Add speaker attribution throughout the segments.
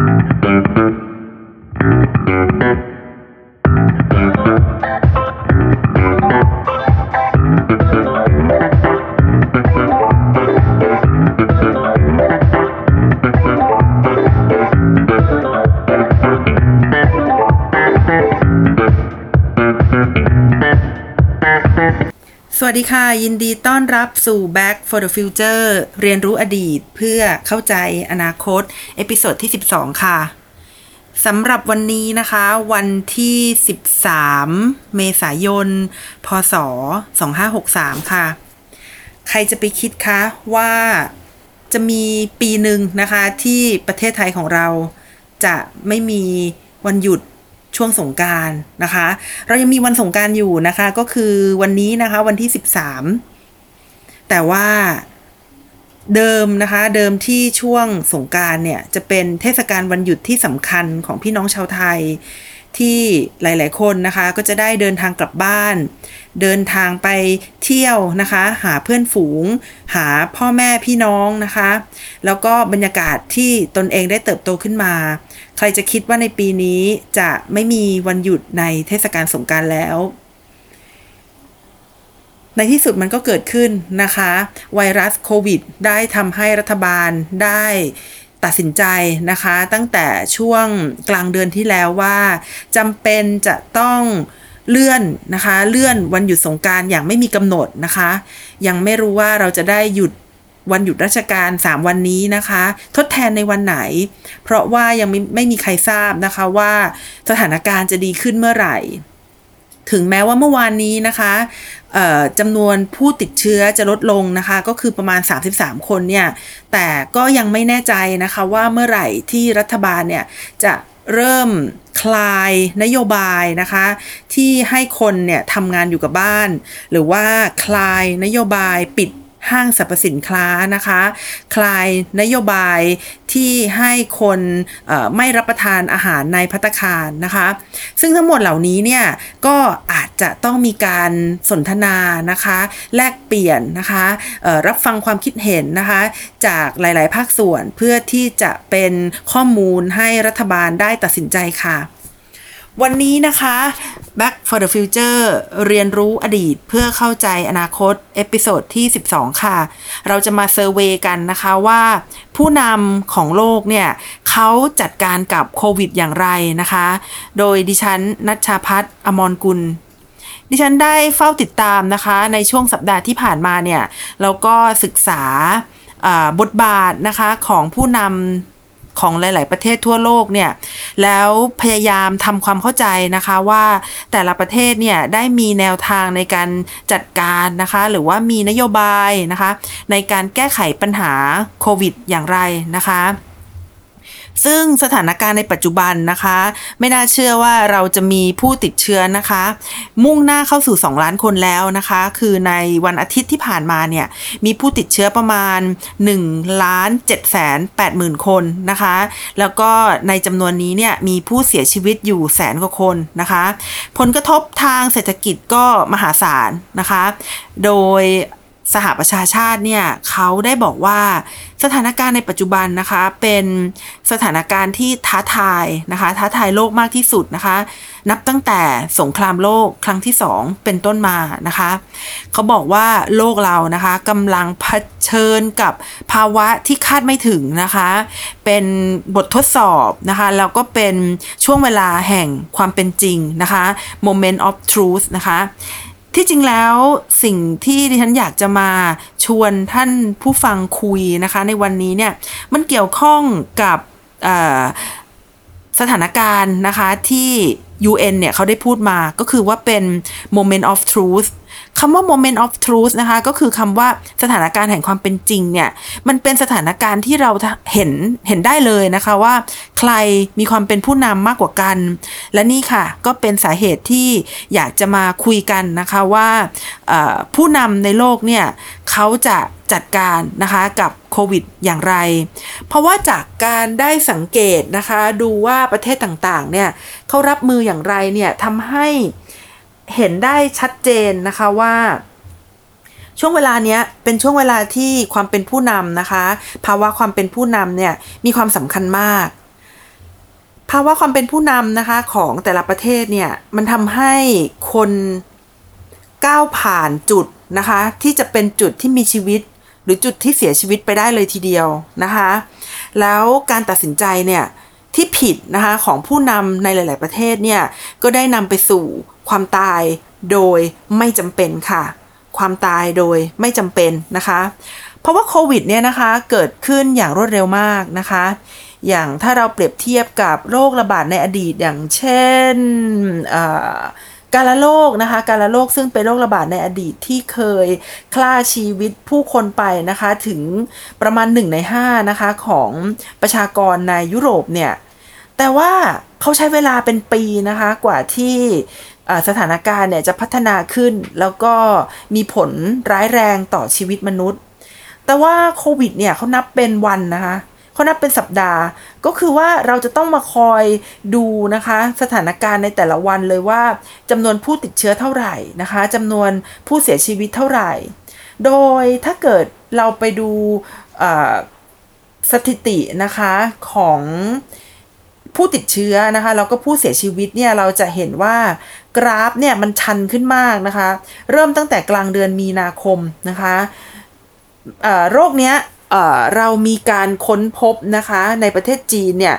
Speaker 1: สวั ดีค่ะ ยินดีต้อนรับสู่ Back for the Future เรียนรู้อดีตเพื่อเข้าใจอนาคต episode ที่ 12 ค่ะสำหรับวันนี้นะคะ วันที่ 13 เมษายน พศ 2563 ค่ะ ใครจะไปคิดคะว่าจะมีปีหนึ่งนะคะที่ประเทศไทยของเราจะไม่มีวันหยุด ช่วงสงกรานต์นะคะ เรายังมีวันสงกรานต์อยู่นะคะ ก็คือวันนี้นะคะวันที่ 13 แต่ว่าเดิมนะคะเดิมที่ช่วงสงการเนี่ยจะเป็นเทศกาลวันหยุดที่สำคัญของพี่น้องชาวไทย ที่หลาย ๆ คนนะคะ ก็จะได้เดินทางกลับบ้าน เดินทางไปเที่ยวนะคะ หาเพื่อนฝูง หาพ่อแม่พี่น้องนะคะ แล้วก็บรรยากาศที่ตนเองได้เติบโตขึ้นมา ใครจะคิดว่าในปีนี้จะไม่มีวันหยุดในเทศกาลสงกรารแล้ว ในที่สุดมันก็เกิดขึ้นนะคะ ไวรัสโควิด ได้ทำให้รัฐบาลได้ ตัดสินใจนะคะ ตั้งแต่ช่วงกลางเดือนที่แล้วว่าจำเป็นจะต้องเลื่อนนะคะ เลื่อนวันหยุดสงการอย่างไม่มีกำหนดนะคะ ยังไม่รู้ว่าเราจะได้หยุดวันหยุดราชการ 3 วันนี้นะคะ ทดแทนในวันไหน เพราะว่ายังไม่ไม่มีใครทราบนะคะว่าสถานการณ์จะดีขึ้นเมื่อไหร่ ถึงแม้ว่าเมื่อวานนี้นะคะจำนวนผู้ติดเชื้อจะลดลงนะคะ ก็คือประมาณ 33 คนเนี่ย แต่ก็ยังไม่แน่ใจนะคะว่าเมื่อไหร่ที่รัฐบาลเนี่ยจะเริ่มคลายนโยบายนะคะ ที่ให้คนเนี่ยทำงานอยู่กับบ้าน หรือว่าคลายนโยบายปิด ห้างสรรพสินค้านะคะ คลายนโยบายที่ให้คนไม่รับประทานอาหารในพัตคารนะคะ ซึ่งทั้งหมดเหล่านี้เนี่ยก็อาจจะต้องมีการสนทนานะคะ แลกเปลี่ยนนะคะรับฟังความคิดเห็นนะคะ จากหลาย ๆ ภาคส่วนเพื่อที่จะเป็นข้อมูลให้รัฐบาลได้ตัดสินใจค่ะ วันนี้นะคะ Back for the Future เรียนรู้อดีตเพื่อเข้าใจอนาคต episode ที่ 12 ค่ะ เราจะมา survey กันนะคะว่า ผู้นำของโลกเนี่ยเขาจัดการกับโควิดอย่างไรนะคะ โดยดิฉันนัชชาพัฒน์อมรกุลดิฉันได้เฝ้าติดตามนะคะ ในช่วงสัปดาห์ที่ผ่านมาเนี่ยแล้วก็ศึกษาบทบาทนะคะของผู้นำ ของหลาย ๆ ประเทศทั่วโลกเนี่ย แล้วพยายามทำความเข้าใจนะคะว่าแต่ละประเทศเนี่ยได้มีแนวทางในการจัดการนะคะ หรือว่ามีนโยบายนะคะ ในการแก้ไขปัญหาโควิดอย่างไรนะคะ ซึ่งสถานการณ์ในปัจจุบันนะคะ ไม่น่าเชื่อว่าเราจะมีผู้ติดเชื้อนะคะ มุ่งหน้าเข้าสู่ 2 ล้านคนแล้วนะคะ คือในวันอาทิตย์ที่ผ่านมาเนี่ยมีผู้ติดเชื้อประมาณ1ล้าน7แสน8หมื่นคนนะคะ แล้วก็ในจำนวนนี้เนี่ยมีผู้เสียชีวิตอยู่แสนกว่าคนนะคะ ผลกระทบทางเศรษฐกิจก็มหาศาลนะคะ โดย สหประชาชาติเนี่ยเขาได้บอกว่าสถานการณ์ในปัจจุบันนะคะเป็นสถานการณ์ที่ท้าทายนะคะท้าทายโลกมากที่สุดนะคะ นับตั้งแต่สงครามโลกครั้งที่สองเป็นต้นมานะคะเขาบอกว่าโลกเรานะคะกำลังเผชิญกับภาวะที่คาดไม่ถึงนะคะ เป็นบททดสอบนะคะแล้วก็เป็นช่วงเวลาแห่งความเป็นจริงนะคะ moment of truth นะคะ ที่จริงแล้วสิ่งที่ดิฉันอยากจะมาชวนท่านผู้ฟังคุยนะคะ ในวันนี้เนี่ยมันเกี่ยวข้องกับสถานการณ์นะคะที่ UN เนี่ยเขาได้พูดมาก็คือว่าเป็น moment of truth คำว่า moment of truth นะคะ ก็คือคำว่าสถานการณ์แห่งความเป็นจริงเนี่ย มันเป็นสถานการณ์ที่เราเห็นเห็นได้เลยนะคะว่า ใครมีความเป็นผู้นำมากกว่ากัน และนี่ค่ะ ก็เป็นสาเหตุที่อยากจะมาคุยกันนะคะว่าผู้นำในโลกเนี่ย เขาจะจัดการนะคะกับโควิดอย่างไร เพราะว่าจากการได้สังเกตนะคะ ดูว่าประเทศต่างๆเนี่ยเขารับมืออย่างไรเนี่ยทำให้ เห็นได้ชัดเจนนะคะว่าช่วงเวลาเนี้ยเป็นช่วงเวลาที่ความเป็นผู้นำนะคะ ภาวะความเป็นผู้นำเนี่ยมีความสำคัญมาก ภาวะความเป็นผู้นำนะคะของแต่ละประเทศเนี่ยมันทำให้คนก้าวผ่านจุดนะคะ ที่จะเป็นจุดที่มีชีวิต หรือจุดที่เสียชีวิตไปได้เลยทีเดียวนะคะ แล้วการตัดสินใจเนี่ยที่ผิดนะคะของผู้นำในหลาย ๆ ประเทศเนี่ยก็ได้นำไปสู่ ความตายโดยไม่จำเป็นค่ะ ความตายโดยไม่จำเป็นนะคะ เพราะว่าโควิดเนี่ยนะคะเกิดขึ้นอย่างรวดเร็วมากนะคะ อย่างถ้าเราเปรียบเทียบกับโรคระบาดในอดีตอย่างเช่นการละโรคนะคะการละโรคซึ่งเป็นโรคระบาดในอดีตที่เคยฆ่าชีวิตผู้คนไปนะคะถึงประมาณ 1 ใน 5 นะคะของประชากรในยุโรปเนี่ยแต่ว่าเขาใช้เวลาเป็นปีนะคะกว่าที่ สถานการณ์เนี่ยจะพัฒนาขึ้น แล้วก็มีผลร้ายแรงต่อชีวิตมนุษย์ แต่ว่าโควิดเนี่ยเขานับเป็นวันนะคะเขานับเป็นสัปดาห์ ก็คือว่าเราจะต้องมาคอยดูนะคะ สถานการณ์ในแต่ละวันเลยว่าจำนวนผู้ติดเชื้อเท่าไหร่นะคะจำนวนผู้เสียชีวิตเท่าไหร่ โดยถ้าเกิดเราไปดูสถิตินะคะของผู้ติดเชื้อนะคะแล้วก็ผู้เสียชีวิตเนี่ยเราจะเห็นว่า กราฟเนี่ยมันชันขึ้นมากนะคะ เริ่มตั้งแต่กลางเดือนมีนาคมนะคะโรคเนี้ยเรามีการค้นพบนะคะในประเทศจีนเนี่ย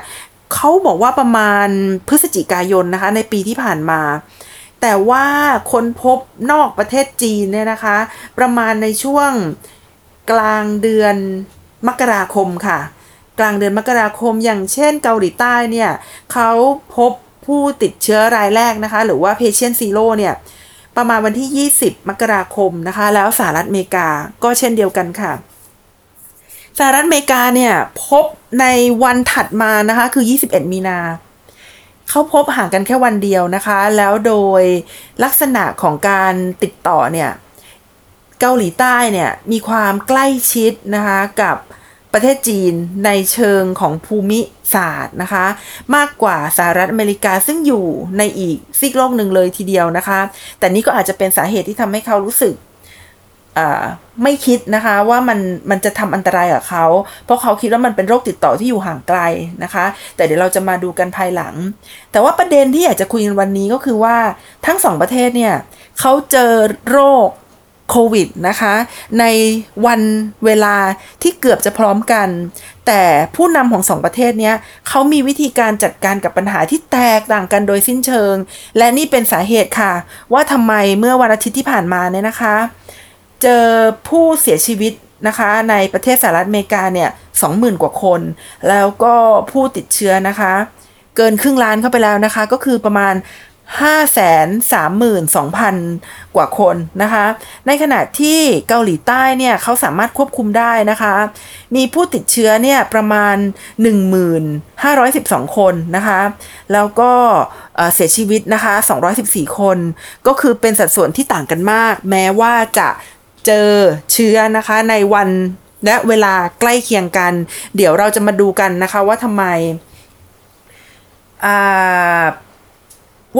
Speaker 1: เขาบอกว่าประมาณพฤศจิกายนนะคะในปีที่ผ่านมา แต่ว่าค้นพบนอกประเทศจีนเนี่ยนะคะ ประมาณในช่วงกลางเดือนมกราคมค่ะ กลางเดือนมกราคมอย่างเช่นเกาหลีใต้เนี่ยเขาพบ ผู้ติดเชื้อรายแรกนะคะ หรือว่า patient zero เนี่ยประมาณวันที่ 20 มกราคมนะคะ แล้วสหรัฐอเมริกาก็เช่นเดียวกันค่ะสหรัฐอเมริกาเนี่ยพบในวันถัดมานะคะคือ 21 มีนาเขาพบห่างกันแค่วันเดียวนะคะ แล้วโดยลักษณะของการติดต่อเนี่ยเกาหลีใต้เนี่ยมีความใกล้ชิดนะคะกับ ประเทศจีนในเชิงของภูมิศาสตร์นะคะ มากกว่าสหรัฐอเมริกาซึ่งอยู่ในอีกซีกโลกหนึ่งเลยทีเดียวนะคะ แต่นี่ก็อาจจะเป็นสาเหตุที่ทำให้เขารู้สึกไม่คิดนะคะว่ามันมันจะทำอันตรายกับเขา เพราะเขาคิดว่ามันเป็นโรคติดต่อที่อยู่ห่างไกลนะคะ แต่เดี๋ยวเราจะมาดูกันภายหลัง แต่ว่าประเด็นที่อยากจะคุยกันวันนี้ก็คือว่าทั้งสองประเทศเนี่ยเขาเจอโรค โควิดนะคะ ในวันเวลาที่เกือบจะพร้อมกัน แต่ผู้นำของสองประเทศนี้เขามีวิธีการจัดการกับปัญหาที่แตกต่างกันโดยสิ้นเชิง และนี่เป็นสาเหตุค่ะ ว่าทำไมเมื่อวันอาทิตย์ที่ผ่านมาเนี่ยนะคะ เจอผู้เสียชีวิตนะคะในประเทศสหรัฐอเมริกาเนี่ยสองหมื่นกว่าคน แล้วก็ผู้ติดเชื้อนะคะ เกินครึ่งล้านเข้าไปแล้วนะคะ ก็คือประมาณ 5 3 2 0 0 0 กว่าคนนะคะ ในขณะที่เกาหลีใต้เนี่ยเขาสามารถควบคุมได้นะคะ มีผู้ติดเชื้อเนี่ยประมาณ 1512 คนนะคะ แล้วก็เสียชีวิตนะคะ 214 คน ก็คือเป็นสัดส่วนที่ต่างกันมาก แม้ว่าจะเจอเชื้อนะคะในวันและเวลาใกล้เคียงกัน เดี๋ยวเราจะมาดูกันนะคะว่าทำไม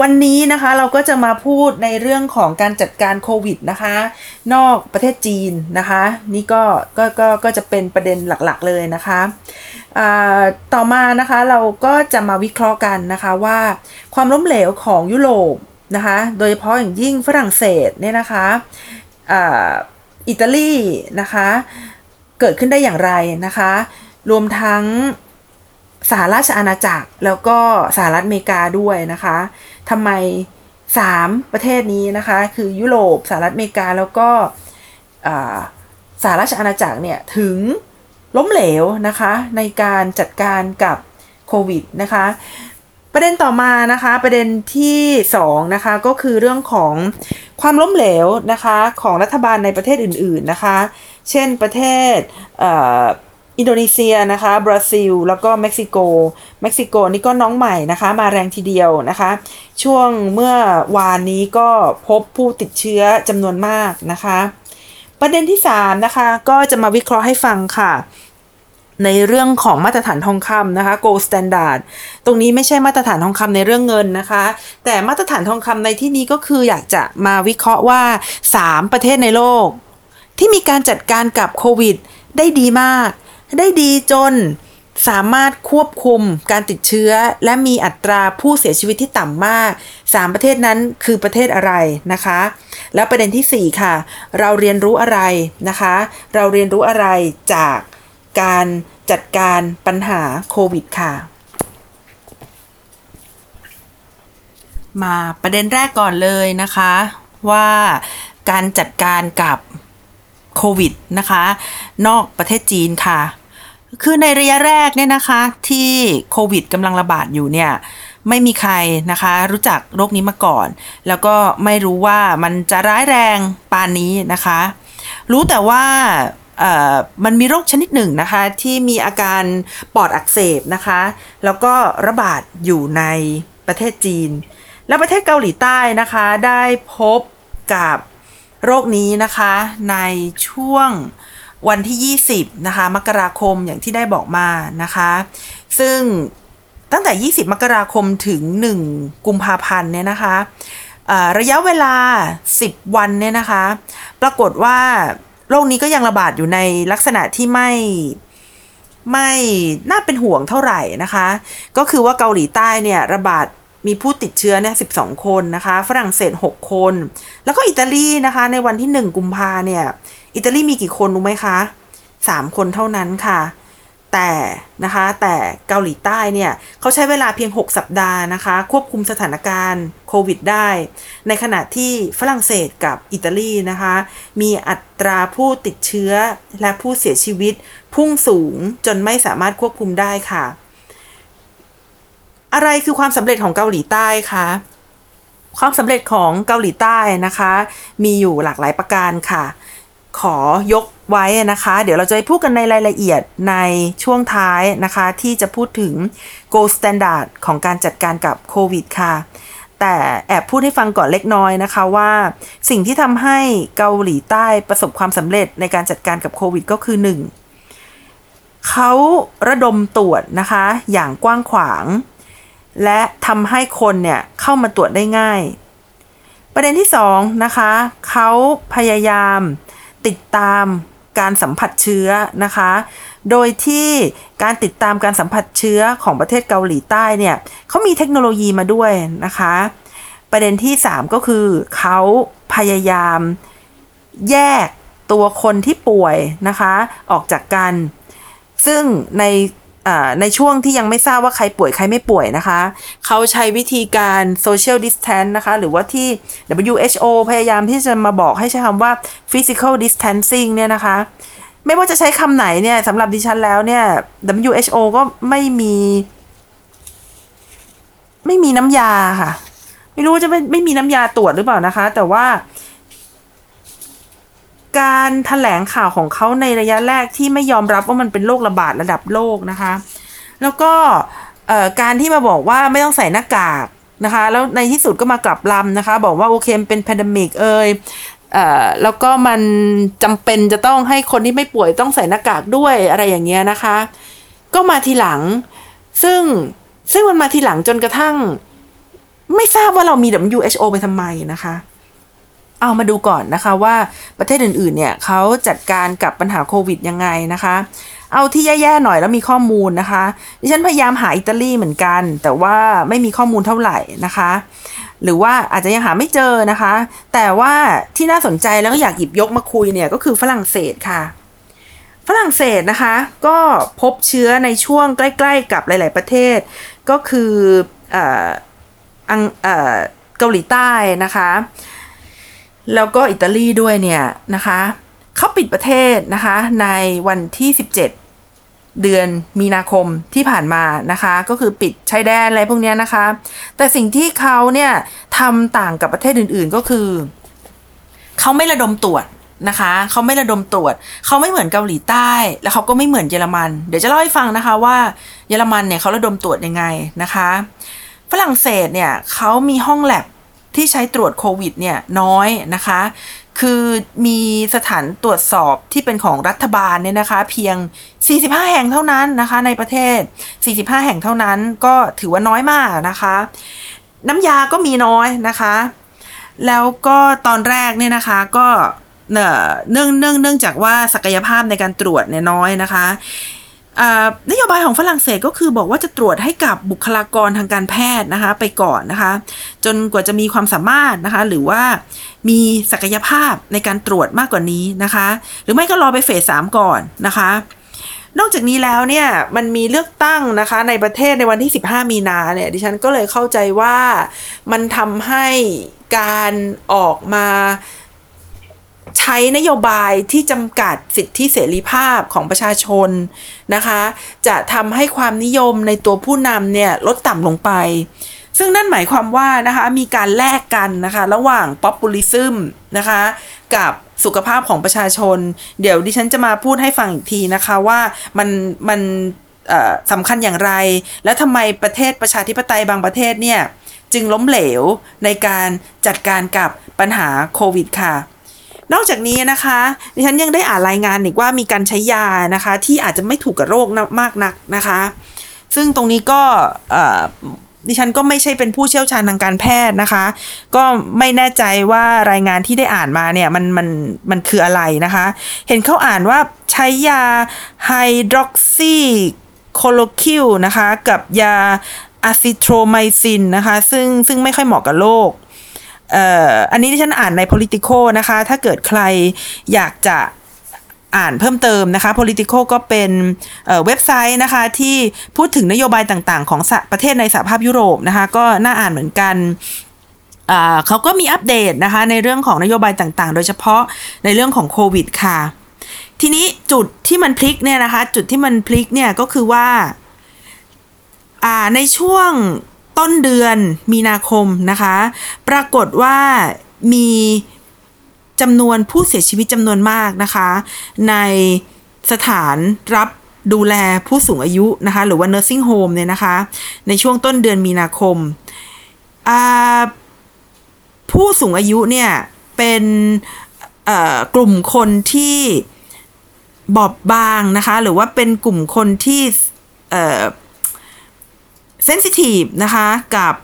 Speaker 1: วันนี้นะคะเราก็จะมาพูดในเรื่องของการจัดการโควิดนะคะ นอกประเทศจีนนะคะ นี่ก็ก็ก็ก็จะเป็นประเด็นหลักๆเลยนะคะต่อมานะคะเราก็จะมาวิเคราะห์กันนะคะว่าความล้มเหลวของยุโรปนะคะ โดยเฉพาะอย่างยิ่งฝรั่งเศสเนี่ยนะคะอิตาลีนะคะ เกิดขึ้นได้อย่างไรนะคะ รวมทั้ง สหราชอาณาจักรแล้วก็สหรัฐอเมริกาด้วยนะคะทำไมสามประเทศนี้นะคะ คือยุโรปสหรัฐอเมริกาแล้วก็สหราชอาณาจักรเนี่ย ถึงล้มเหลวนะคะ ในการจัดการกับโควิดนะคะ ประเด็นต่อมานะคะประเด็นที่2นะคะก็คือเรื่องของความล้มเหลวนะคะของรัฐบาลในประเทศอื่น ๆนะคะ เช่นประเทศ อินโดนีเซียนะคะบราซิล แล้วก็เม็กซิโก เม็กซิโกนี่ก็น้องใหม่นะคะ มาแรงทีเดียวนะคะ ช่วงเมื่อวานนี้ก็พบผู้ติดเชื้อจำนวนมากนะคะ ประเด็นที่ 3 นะคะ ก็จะมาวิเคราะห์ให้ฟังค่ะ ในเรื่องของมาตรฐานทองคำนะคะ gold standard ตรงนี้ไม่ใช่มาตรฐานทองคำในเรื่องเงินนะคะ แต่มาตรฐานทองคำในที่นี้ก็คืออยากจะมาวิเคราะห์ว่า 3 ประเทศในโลก ที่มีการจัดการกับโควิดได้ดีมาก ได้ดีจนสามารถควบคุมการติดเชื้อ และมีอัตราผู้เสียชีวิตที่ต่ำมาก 3 ประเทศนั้นคือประเทศอะไรนะคะ แล้วประเด็นที่ 4 ค่ะ เราเรียนรู้อะไรนะคะ เราเรียนรู้อะไรจากการจัดการปัญหาโควิดค่ะ มาประเด็นแรกก่อนเลยนะคะว่าการจัดการกับโควิดนะคะ นอกประเทศจีนค่ะ คือในระยะแรกเนี่ยนะคะ ที่โควิดกำลังระบาดอยู่เนี่ยไม่มีใครนะคะ รู้จักโรคนี้มาก่อน แล้วก็ไม่รู้ว่ามันจะร้ายแรงปานนี้นะคะ รู้แต่ว่ามันมีโรคชนิดหนึ่งนะคะที่มีอาการปอดอักเสบนะคะ แล้วก็ระบาดอยู่ในประเทศจีน และประเทศเกาหลีใต้นะคะได้พบกับโรคนี้นะคะในช่วง วันที่ 20 นะคะ มกราคมอย่างที่ได้บอกมานะคะ ซึ่งตั้งแต่ 20 มกราคมถึง 1 กุมภาพันธ์เนี่ยนะคะระยะเวลา 10 วันเนี่ยนะคะ ปรากฏว่าโรคนี้ก็ยังระบาดอยู่ในลักษณะที่ไม่ไม่น่าเป็นห่วงเท่าไหร่นะคะ ก็คือว่าเกาหลีใต้เนี่ยระบาด มีผู้ติดเชื้อเนี่ยสิคนนะคะ ฝรั่งเศส 6 คน แล้วก็อิตาลีนะคะ ในวันที่ 1 กุมภาเนี่ย อิตาลีมีกี่คนรู้ไหมคะ 3 คนเท่านั้นค่ะ แต่นะคะแต่เกาหลีใต้เนี่ยเขาใช้เวลาเพียง 6 สัปดาห์นะคะ ควบคุมสถานการณ์โควิดได้ ในขณะที่ฝรั่งเศสกับอิตาลีนะคะ มีอัตราผู้ติดเชื้อและผู้เสียชีวิตพุ่งสูงจนไม่สามารถควบคุมได้ค่ะ อะไรคือความสำเร็จของเกาหลีใต้คะความสำเร็จของเกาหลีใต้นะคะ มีอยู่หลากหลายประการค่ะ ขอยกไว้นะคะ เดี๋ยวเราจะไปพูดกันในรายละเอียดในช่วงท้ายนะคะ ที่จะพูดถึง gold standard ของการจัดการกับโควิดค่ะ แต่แอบพูดให้ฟังก่อนเล็กน้อยนะคะว่า สิ่งที่ทำให้เกาหลีใต้ประสบความสำเร็จในการจัดการกับโควิดก็คือ 1. เขาระดมตรวจนะคะ อย่างกว้างขวาง และทำให้คนเนี่ยเข้ามาตรวจได้ง่าย ประเด็นที่สองนะคะเขาพยายามติดตามการสัมผัสเชื้อนะคะ โดยที่การติดตามการสัมผัสเชื้อของประเทศเกาหลีใต้เนี่ยเขามีเทคโนโลยีมาด้วยนะคะ ประเด็นที่ 3 ก็คือเขาพยายามแยกตัวคนที่ป่วยนะคะ ออกจากกัน ซึ่งใน ในช่วงที่ยังไม่ทราบว่าใครป่วยใครไม่ป่วยนะคะ เขาใช้วิธีการ social distance นะคะ หรือว่าที่ WHO พยายามที่จะมาบอกให้ใช้คำว่า physical distancing เนี่ยนะคะ ไม่ว่าจะใช้คำไหนเนี่ยสำหรับดิฉันแล้วเนี่ย WHO ก็ไม่มี ไม่มีน้ำยาค่ะ ไม่รู้จะไม่ไม่มีน้ำยาตรวจหรือเปล่านะคะ แต่ว่า การถแถลงข่าวของเขาในระยะแรกที่ไม่ยอมรับว่ามันเป็นโรคระบาดระดับโลกนะคะ แล้วก็การที่มาบอกว่าไม่ต้องใส่หน้ากากนะคะ แล้วในที่สุดก็มากลับลำนะคะ บอกว่าโอเคเป็นแพนดมิกเอยเอ่อแล้วก็มันจำเป็นจะต้องให้คนที่ไม่ป่วยต้องใส่หน้ากากด้วยอะไรอย่างเงี้ยนะคะ ก็มาทีหลัง ซึ่งซึ่งมันมาทีหลังจนกระทั่ง ไม่ทราบว่าเรามี WHO ไปทำไมนะคะ เอามาดูก่อนนะคะว่าประเทศอื่นๆเนี่ยเขาจัดการกับปัญหาโควิดยังไงนะคะ เอาที่แย่ๆหน่อยแล้วมีข้อมูลนะคะดิฉันพยายามหาอิตาลีเหมือนกัน แต่ว่าไม่มีข้อมูลเท่าไหร่นะคะ หรือว่าอาจจะยังหาไม่เจอนะคะ แต่ว่าที่น่าสนใจแล้วก็อยากหยิบยกมาคุยเนี่ยก็คือฝรั่งเศสค่ะฝรั่งเศสนะคะก็พบเชื้อในช่วงใกล้ๆกับหลาย ๆประเทศ ก็คือเอ่อเกาหลีใต้นะคะ แล้วก็อิตาลีด้วยเนี่ยนะคะเขาปิดประเทศนะคะในวันที่ 17 เดือนมีนาคมที่ผ่านมานะคะ ก็คือปิดชายแดนอะไรพวกนี้นะคะ แต่สิ่งที่เขาเนี่ยทำต่างกับประเทศอื่นๆก็คือ เขาไม่ระดมตรวจนะคะเขาไม่ระดมตรวจเขาไม่เหมือนเกาหลีใต้ แล้วเขาก็ไม่เหมือนเยอรมัน เดี๋ยวจะเล่าให้ฟังนะคะว่าเยอรมันเนี่ยเขาระดมตรวจยังไงนะคะ ฝรั่งเศสเนี่ยเขามีห้องแลบ ที่ใช้ตรวจโควิดเนี่ยน้อยนะคะ คือมีสถานตรวจสอบที่เป็นของรัฐบาลเนี่ยนะคะ เพียง 45 แห่งเท่านั้นนะคะ ในประเทศ 45 แห่งเท่านั้นก็ถือว่าน้อยมากนะคะ น้ำยาก็มีน้อยนะคะ แล้วก็ตอนแรกเนี่ยนะคะก็เนื่องเนื่องเนื่องจากว่าศักยภาพในการตรวจเนี่ยน้อยนะคะ นโยบายของฝรั่งเศสก็คือบอกว่าจะตรวจให้กับบุคลากรทางการแพทย์นะคะ ไปก่อนนะคะ จนกว่าจะมีความสามารถนะคะ หรือว่ามีศักยภาพในการตรวจมากกว่านี้นะคะ หรือไม่ก็รอไปเฟสสามก่อนนะคะ นอกจากนี้แล้วเนี่ยมันมีเลือกตั้งนะคะ ในประเทศในวันที่ 15 มีนาเนี่ยดิฉันก็เลยเข้าใจว่ามันทำให้การออกมา ใช้นโยบายที่จำกัดสิทธิเสรีภาพของประชาชนนะคะ จะทำให้ความนิยมในตัวผู้นำเนี่ยลดต่ำลงไป ซึ่งนั่นหมายความว่านะคะมีการแลกกันนะคะระหว่างป๊อปปูลิซึมนะคะกับสุขภาพของประชาชน เดี๋ยวดิฉันจะมาพูดให้ฟังอีกทีนะคะว่ามันมันสำคัญอย่างไร และทำไมประเทศประชาธิปไตยบางประเทศเนี่ยจึงล้มเหลวในการจัดการกับปัญหาโควิดค่ะ นอกจากนี้นะคะดิฉันยังได้อ่านรายงานอีกว่ามีการใช้ยานะคะ ที่อาจจะไม่ถูกกับโรคมากนักนะคะ ซึ่งตรงนี้ก็ดิฉันก็ไม่ใช่เป็นผู้เชี่ยวชาญทางการแพทย์นะคะ ก็ไม่แน่ใจว่ารายงานที่ได้อ่านมาเนี่ยมันมันมันคืออะไรนะคะ เห็นเขาอ่านว่าใช้ยาไฮดรอกซีคลอโรควินนะคะ กับยาอะซิโทรไมซินนะคะ ซึ่งซึ่งไม่ค่อยเหมาะกับโรค อันนี้ที่ฉันอ่านใน politico นะคะ ถ้าเกิดใครอยากจะอ่านเพิ่มเติมนะคะ politico ก็เป็นเว็บไซต์นะคะที่พูดถึงนโยบายต่างๆ ของประเทศในสหภาพยุโรปนะคะ ก็น่าอ่านเหมือนกันเขาก็มีอัปเดตนะคะในเรื่องของนโยบายต่างๆ โดยเฉพาะในเรื่องของโควิดค่ะ ทีนี้จุดที่มันพลิกเนี่ยนะคะ จุดที่มันพลิกเนี่ยก็คือว่าในช่วง ต้นเดือนมีนาคมนะคะ ปรากฏว่ามีจำนวนผู้เสียชีวิตจำนวนมากนะคะ ในสถานรับดูแลผู้สูงอายุนะคะ หรือว่า nursing home เนี่ยนะคะ ในช่วงต้นเดือนมีนาคม ผู้สูงอายุเนี่ย เป็นกลุ่มคนที่บอบบางนะคะ หรือว่าเป็นกลุ่มคนที่ เซนซิทีฟนะคะกับ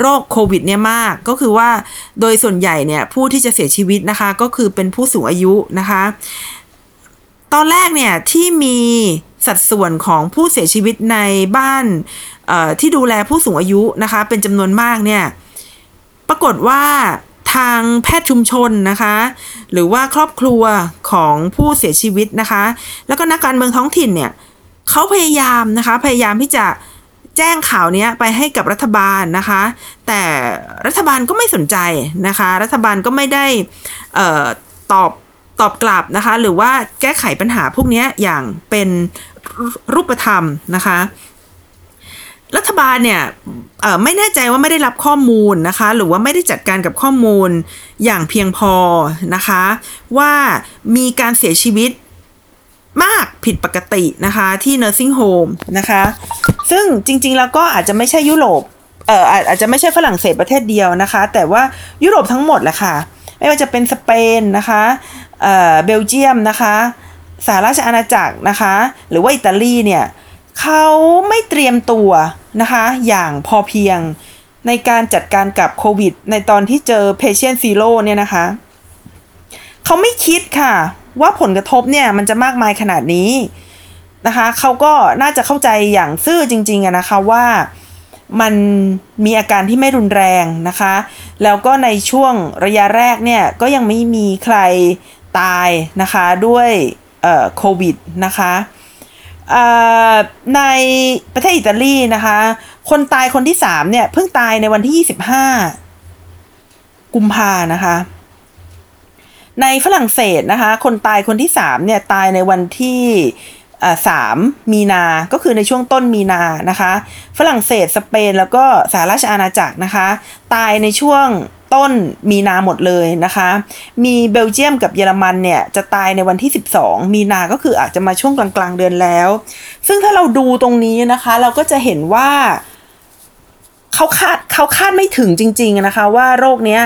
Speaker 1: โรคโควิดเนี่ยมากก็คือว่าโดยส่วนใหญ่เนี่ยผู้ที่จะเสียชีวิตนะคะก็คือเป็นผู้สูงอายุนะคะ ตอนแรกเนี่ยที่มีสัดส่วนของผู้เสียชีวิตในบ้านที่ดูแลผู้สูงอายุนะคะเป็นจำนวนมากเนี่ยปรากฏว่าทางแพทย์ชุมชนนะคะ หรือว่าครอบครัวของผู้เสียชีวิตนะคะ แล้วก็นักการเมืองท้องถิ่นเนี่ยเขาพยายามนะคะพยายามที่จะ แจ้งข่าวนี้ไปให้กับรัฐบาลนะคะ แต่รัฐบาลก็ไม่สนใจนะคะ รัฐบาลก็ไม่ได้อตอบตอบกลับนะคะ หรือว่าแก้ไขปัญหาพวกนี้อย่างเป็นรูปธรรมนะคะรัฐบาลเนี่ยไม่แน่ใจว่าไม่ได้รับข้อมูลนะคะ หรือว่าไม่ได้จัดการกับข้อมูลอย่างเพียงพอนะคะ ว่ามีการเสียชีวิต มากผิดปกตินะคะที่ nursing home นะคะ ซึ่งจริง ๆ แล้วก็อาจจะไม่ใช่ยุโรปเอ่ออาจจะไม่ใช่ฝรั่งเศสประเทศเดียวนะคะ แต่ว่ายุโรปทั้งหมดแหละค่ะ ไม่ว่าจะเป็นสเปนนะคะเอ่อเบลเยียมนะคะสหราชอาณาจักรนะคะ หรือว่าอิตาลีเนี่ยเขาไม่เตรียมตัวนะคะ อย่างพอเพียงในการจัดการกับโควิด ในตอนที่เจอ patient zero เนี่ยนะคะ เขาไม่คิดค่ะ ว่าผลกระทบเนี่ยมันจะมากมายขนาดนี้นะคะเขาก็น่าจะเข้าใจอย่างซื่อจริงๆนะคะว่ามันมีอาการที่ไม่รุนแรงนะคะ แล้วก็ในช่วงระยะแรกเนี่ยก็ยังไม่มีใครตายนะคะด้วยโควิดนะคะในประเทศอิตาลีนะคะ คนตายคนที่3เนี่ยเพิ่งตายในวันที่ 25 กุมภานะคะ ในฝรั่งเศสนะคะ คนตายคนที่สามเนี่ยตายในวันที่สามมีนา ก็คือในช่วงต้นมีนานะคะ ฝรั่งเศส สเปน แล้วก็สหราชอาณาจักรนะคะ ตายในช่วงต้นมีนาหมดเลยนะคะ มีเบลเยียมกับเยอรมันเนี่ยจะตายในวันที่ 12 มีนาก็คืออาจจะมาช่วงกลางๆเดือนแล้ว ซึ่งถ้าเราดูตรงนี้นะคะ เราก็จะเห็นว่าเขาคาดเขาคาดไม่ถึงจริง ๆนะคะ ว่าโรคเนี้ย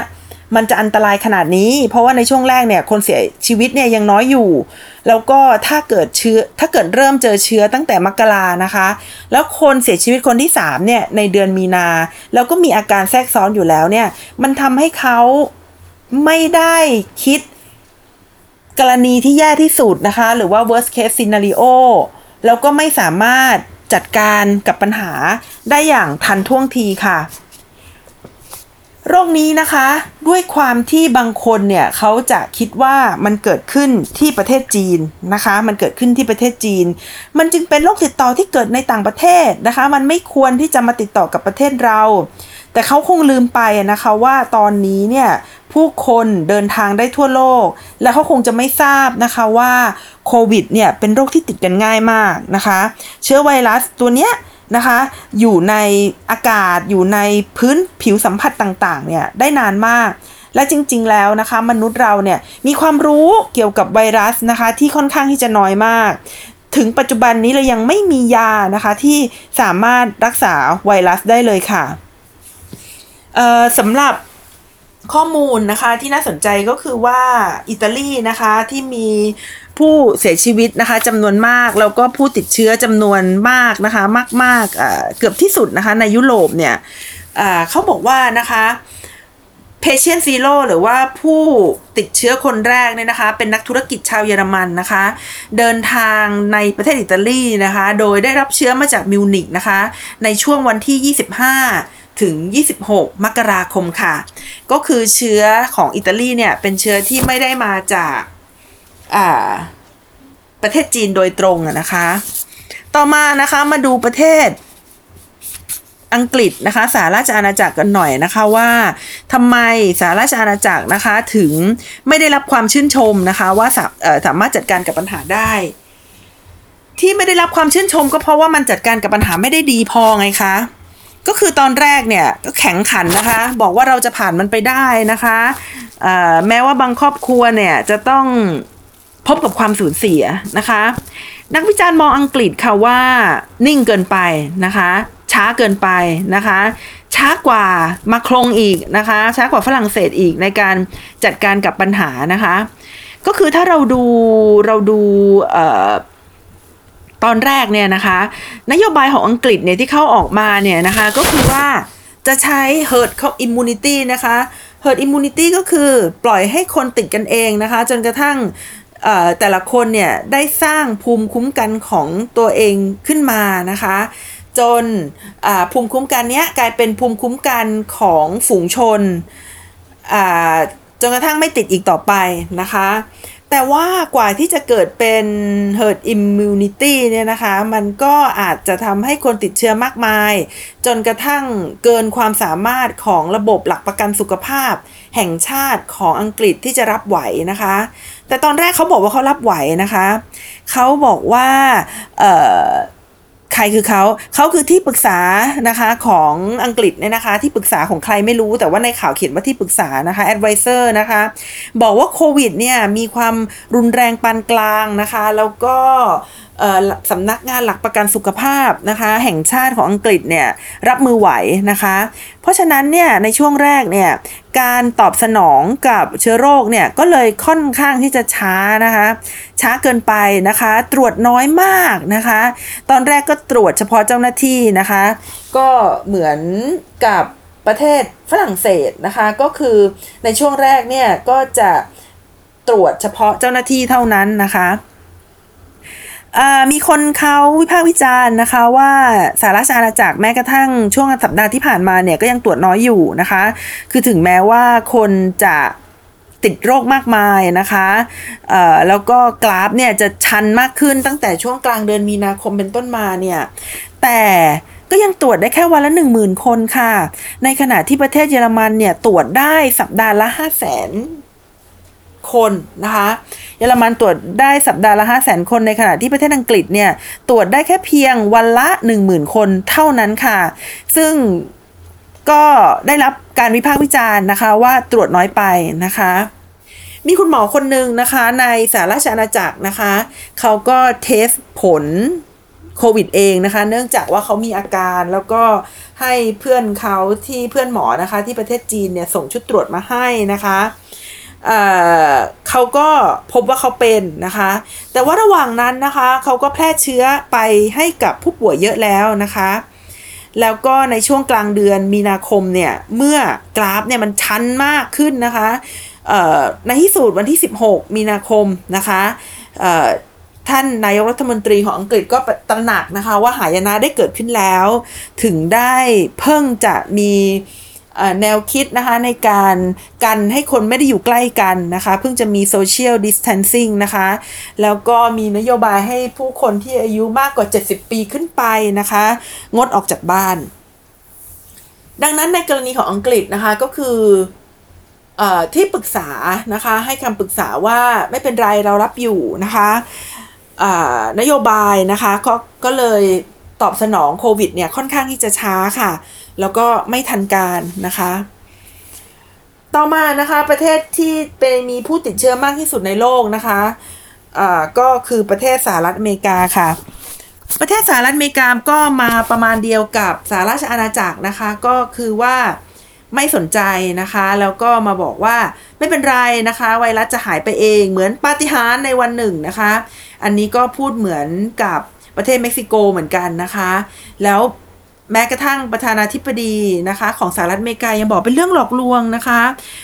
Speaker 1: มันจะอันตรายขนาดนี้ เพราะว่าในช่วงแรกเนี่ยคนเสียชีวิตเนี่ยยังน้อยอยู่ แล้วก็ถ้าเกิดเชื้อถ้าเกิดเริ่มเจอเชื้อตั้งแต่มกรานะคะ แล้วคนเสียชีวิตคนที่3เนี่ยในเดือนมีนา แล้วก็มีอาการแทรกซ้อนอยู่แล้วเนี่ยมันทำให้เขาไม่ได้คิดกรณีที่แย่ที่สุดนะคะ หรือว่า worst case scenario แล้วก็ไม่สามารถจัดการกับปัญหาได้อย่างทันท่วงทีค่ะ โรคนี้นะคะด้วยความที่บางคนเนี่ยเขาจะคิดว่ามันเกิดขึ้นที่ประเทศจีนนะคะ มันเกิดขึ้นที่ประเทศจีน มันจึงเป็นโรคติดต่อที่เกิดในต่างประเทศนะคะ มันไม่ควรที่จะมาติดต่อกับประเทศเรา แต่เขาคงลืมไปนะคะว่าตอนนี้เนี่ยผู้คนเดินทางได้ทั่วโลก และเขาคงจะไม่ทราบนะคะว่าโควิดเนี่ยเป็นโรคที่ติดกันง่ายมากนะคะ เชื้อไวรัสตัวเนี้ย นะคะ อยู่ในอากาศอยู่ในพื้นผิวสัมผัสต่างๆเนี่ยได้นานมาก และจริง ๆ แล้วนะคะ มนุษย์เราเนี่ยมีความรู้เกี่ยวกับไวรัสนะคะ ที่ค่อนข้างที่จะน้อยมาก ถึงปัจจุบันนี้เรายังไม่มียานะคะที่สามารถรักษาไวรัสได้เลยค่ะสำหรับ ข้อมูลนะคะที่น่าสนใจก็คือว่าอิตาลีนะคะที่มีผู้เสียชีวิตนะคะจำนวนมากแล้วก็ผู้ติดเชื้อจำนวนมากนะคะมากๆเกือบที่สุดนะคะในยุโรปเนี่ยเขาบอกว่านะคะ Patient Zero หรือว่าผู้ติดเชื้อคนแรกเนี่ยนะคะ เป็นนักธุรกิจชาวเยอรมันนะคะ เดินทางในประเทศอิตาลีนะคะ โดยได้รับเชื้อมาจากมิวนิกนะคะ ในช่วงวันที่ 25 ถึง 26 มกราคมค่ะ ก็คือเชื้อของอิตาลีเนี่ยเป็นเชื้อที่ไม่ได้มาจากประเทศจีนโดยตรงนะคะ ต่อมานะคะมาดูประเทศอังกฤษนะคะสหราชอาณาจักรกันหน่อยนะคะว่าทำไมสหราชอาณาจักรนะคะถึงไม่ได้รับความชื่นชมนะคะว่าสาสามารถจัดการกับปัญหาได้ ที่ไม่ได้รับความชื่นชมก็เพราะว่ามันจัดการกับปัญหาไม่ได้ดีพอไงคะ ก็คือตอนแรกเนี่ยก็แข็งขันนะคะ บอกว่าเราจะผ่านมันไปได้นะคะแม้ว่าบางครอบครัวเนี่ยจะต้องพบกับความสูญเสียนะคะ นักวิจารณ์มองอังกฤษค่ะว่านิ่งเกินไปนะคะ ช้าเกินไปนะคะ ช้ากว่ามาครงอีกนะคะ ช้ากว่าฝรั่งเศสอีกในการจัดการกับปัญหานะคะ ก็คือถ้าเราดูเราดู ตอนแรกเนี่ยนะคะ นโยบายของอังกฤษเนี่ยที่เข้าออกมาเนี่ยนะคะก็คือว่าจะใช้ herd immunity นะคะ herd immunity ก็คือปล่อยให้คนติดกันเองนะคะ จนกระทั่งแต่ละคนเนี่ยได้สร้างภูมิคุ้มกันของตัวเองขึ้นมานะคะ จนภูมิคุ้มกันนี้กลายเป็นภูมิคุ้มกันของฝูงชนจนกระทั่งไม่ติดอีกต่อไปนะคะ แต่ว่ากว่าที่จะเกิดเป็น herd immunity เนี่ยนะคะ มันก็อาจจะทำให้คนติดเชื้อมากมาย จนกระทั่งเกินความสามารถของระบบหลักประกันสุขภาพ แห่งชาติของอังกฤษที่จะรับไหวนะคะ แต่ตอนแรกเขาบอกว่าเขารับไหวนะคะ เขาบอกว่า ใครคือเขาเขาคือที่ปรึกษานะคะของอังกฤษเนี่ยนะคะที่ปรึกษาของใครไม่รู้แต่ว่าในข่าวเขียนว่าที่ปรึกษานะคะ advisor นะคะ บอกว่าโควิดเนี่ยมีความรุนแรงปานกลางนะคะ แล้วก็ สำนักงานหลักประกันสุขภาพนะคะ แห่งชาติของอังกฤษเนี่ยรับมือไหวนะคะ เพราะฉะนั้นเนี่ยในช่วงแรกเนี่ยการตอบสนองกับเชื้อโรคเนี่ยก็เลยค่อนข้างที่จะช้านะคะ ช้าเกินไปนะคะ ตรวจน้อยมากนะคะ ตอนแรกก็ตรวจเฉพาะเจ้าหน้าที่นะคะ ก็เหมือนกับประเทศฝรั่งเศสนะคะ ก็คือในช่วงแรกเนี่ยก็จะตรวจเฉพาะเจ้าหน้าที่เท่านั้นนะคะ มีคนเขาวิพากษ์วิจารณ์นะคะ ว่าสาราชอาณาจักรแม้กระทั่งช่วงสัปดาห์ที่ผ่านมาเนี่ยก็ยังตรวจน้อยอยู่นะคะ คือถึงแม้ว่าคนจะติดโรคมากมายนะคะแล้วก็กราฟเนี่ยจะชันมากขึ้นตั้งแต่ช่วงกลางเดือนมีนาคมเป็นต้นมาเนี่ย แต่ก็ยังตรวจได้แค่วันละหนึ่งหมื่นคนค่ะ ในขณะที่ประเทศเยอรมันเนี่ยตรวจได้สัปดาห์ละห้าแสน คนนะคะเยอรมันตรวจได้สัปดาห์ละ 5 0 0 0 0 0 คนในขณะที่ประเทศอังกฤษเนี่ยตรวจได้แค่เพียงวันละ 10,000 คนเท่านั้นค่ะ ซึ่งก็ได้รับการวิพากษ์วิจารณ์นะคะว่าตรวจน้อยไปนะคะ มีคุณหมอคนหนึ่งนะคะในสหราชอาณาจักรนะคะเขาก็เทสผลโควิดเองนะคะ เนื่องจากว่าเขามีอาการแล้วก็ให้เพื่อนเขาที่เพื่อนหมอนะคะ ที่ประเทศจีนเนี่ยส่งชุดตรวจมาให้นะคะ เขาก็พบว่าเขาเป็นนะคะ แต่ว่าระหว่างนั้นนะคะเขาก็แพร่เชื้อไปให้กับผู้ป่วยเยอะแล้วนะคะ แล้วก็ในช่วงกลางเดือนมีนาคมเนี่ย เมื่อกราฟเนี่ยมันชันมากขึ้นนะคะในที่สุดวันที่ 16 มีนาคมนะคะท่านนายกรัฐมนตรีของอังกฤษก็ตระหนักนะคะ ว่าหายนะได้เกิดขึ้นแล้ว ถึงได้เพิ่งจะมี แนวคิดนะคะในการกันให้คนไม่ได้อยู่ใกล้กันนะคะ เพิ่งจะมี social distancing นะคะ แล้วก็มีนโยบายให้ผู้คนที่อายุมากกว่า 70 ปีขึ้นไปนะคะ งดออกจากบ้าน ดังนั้นในกรณีของอังกฤษนะคะก็คืออที่ปรึกษานะคะให้คำปรึกษาว่าไม่เป็นไรเรารับอยู่นะคะนโยบายนะคะก็ก็เลย ตอบสนองโควิดเนี่ยค่อนข้างที่จะช้าค่ะ แล้วก็ไม่ทันการนะคะ ต่อมานะคะประเทศที่เป็นมีผู้ติดเชื้อมากที่สุดในโลกนะคะอ่าก็คือประเทศสหรัฐอเมริกาค่ะ ประเทศสหรัฐอเมริกาก็มาประมาณเดียวกับสหราชอาณาจักรนะคะ ก็คือว่าไม่สนใจนะคะ แล้วก็มาบอกว่าไม่เป็นไรนะคะ ไวรัสจะหายไปเองเหมือนปาฏิหาริย์ในวันหนึ่งนะคะ อันนี้ก็พูดเหมือนกับ ประเทศเม็กซิโกเหมือนกันนะคะ แล้วแม้กระทั่งประธานาธิบดีนะคะ ของสหรัฐอเมริกายังบอกเป็นเรื่องหลอกลวงนะคะ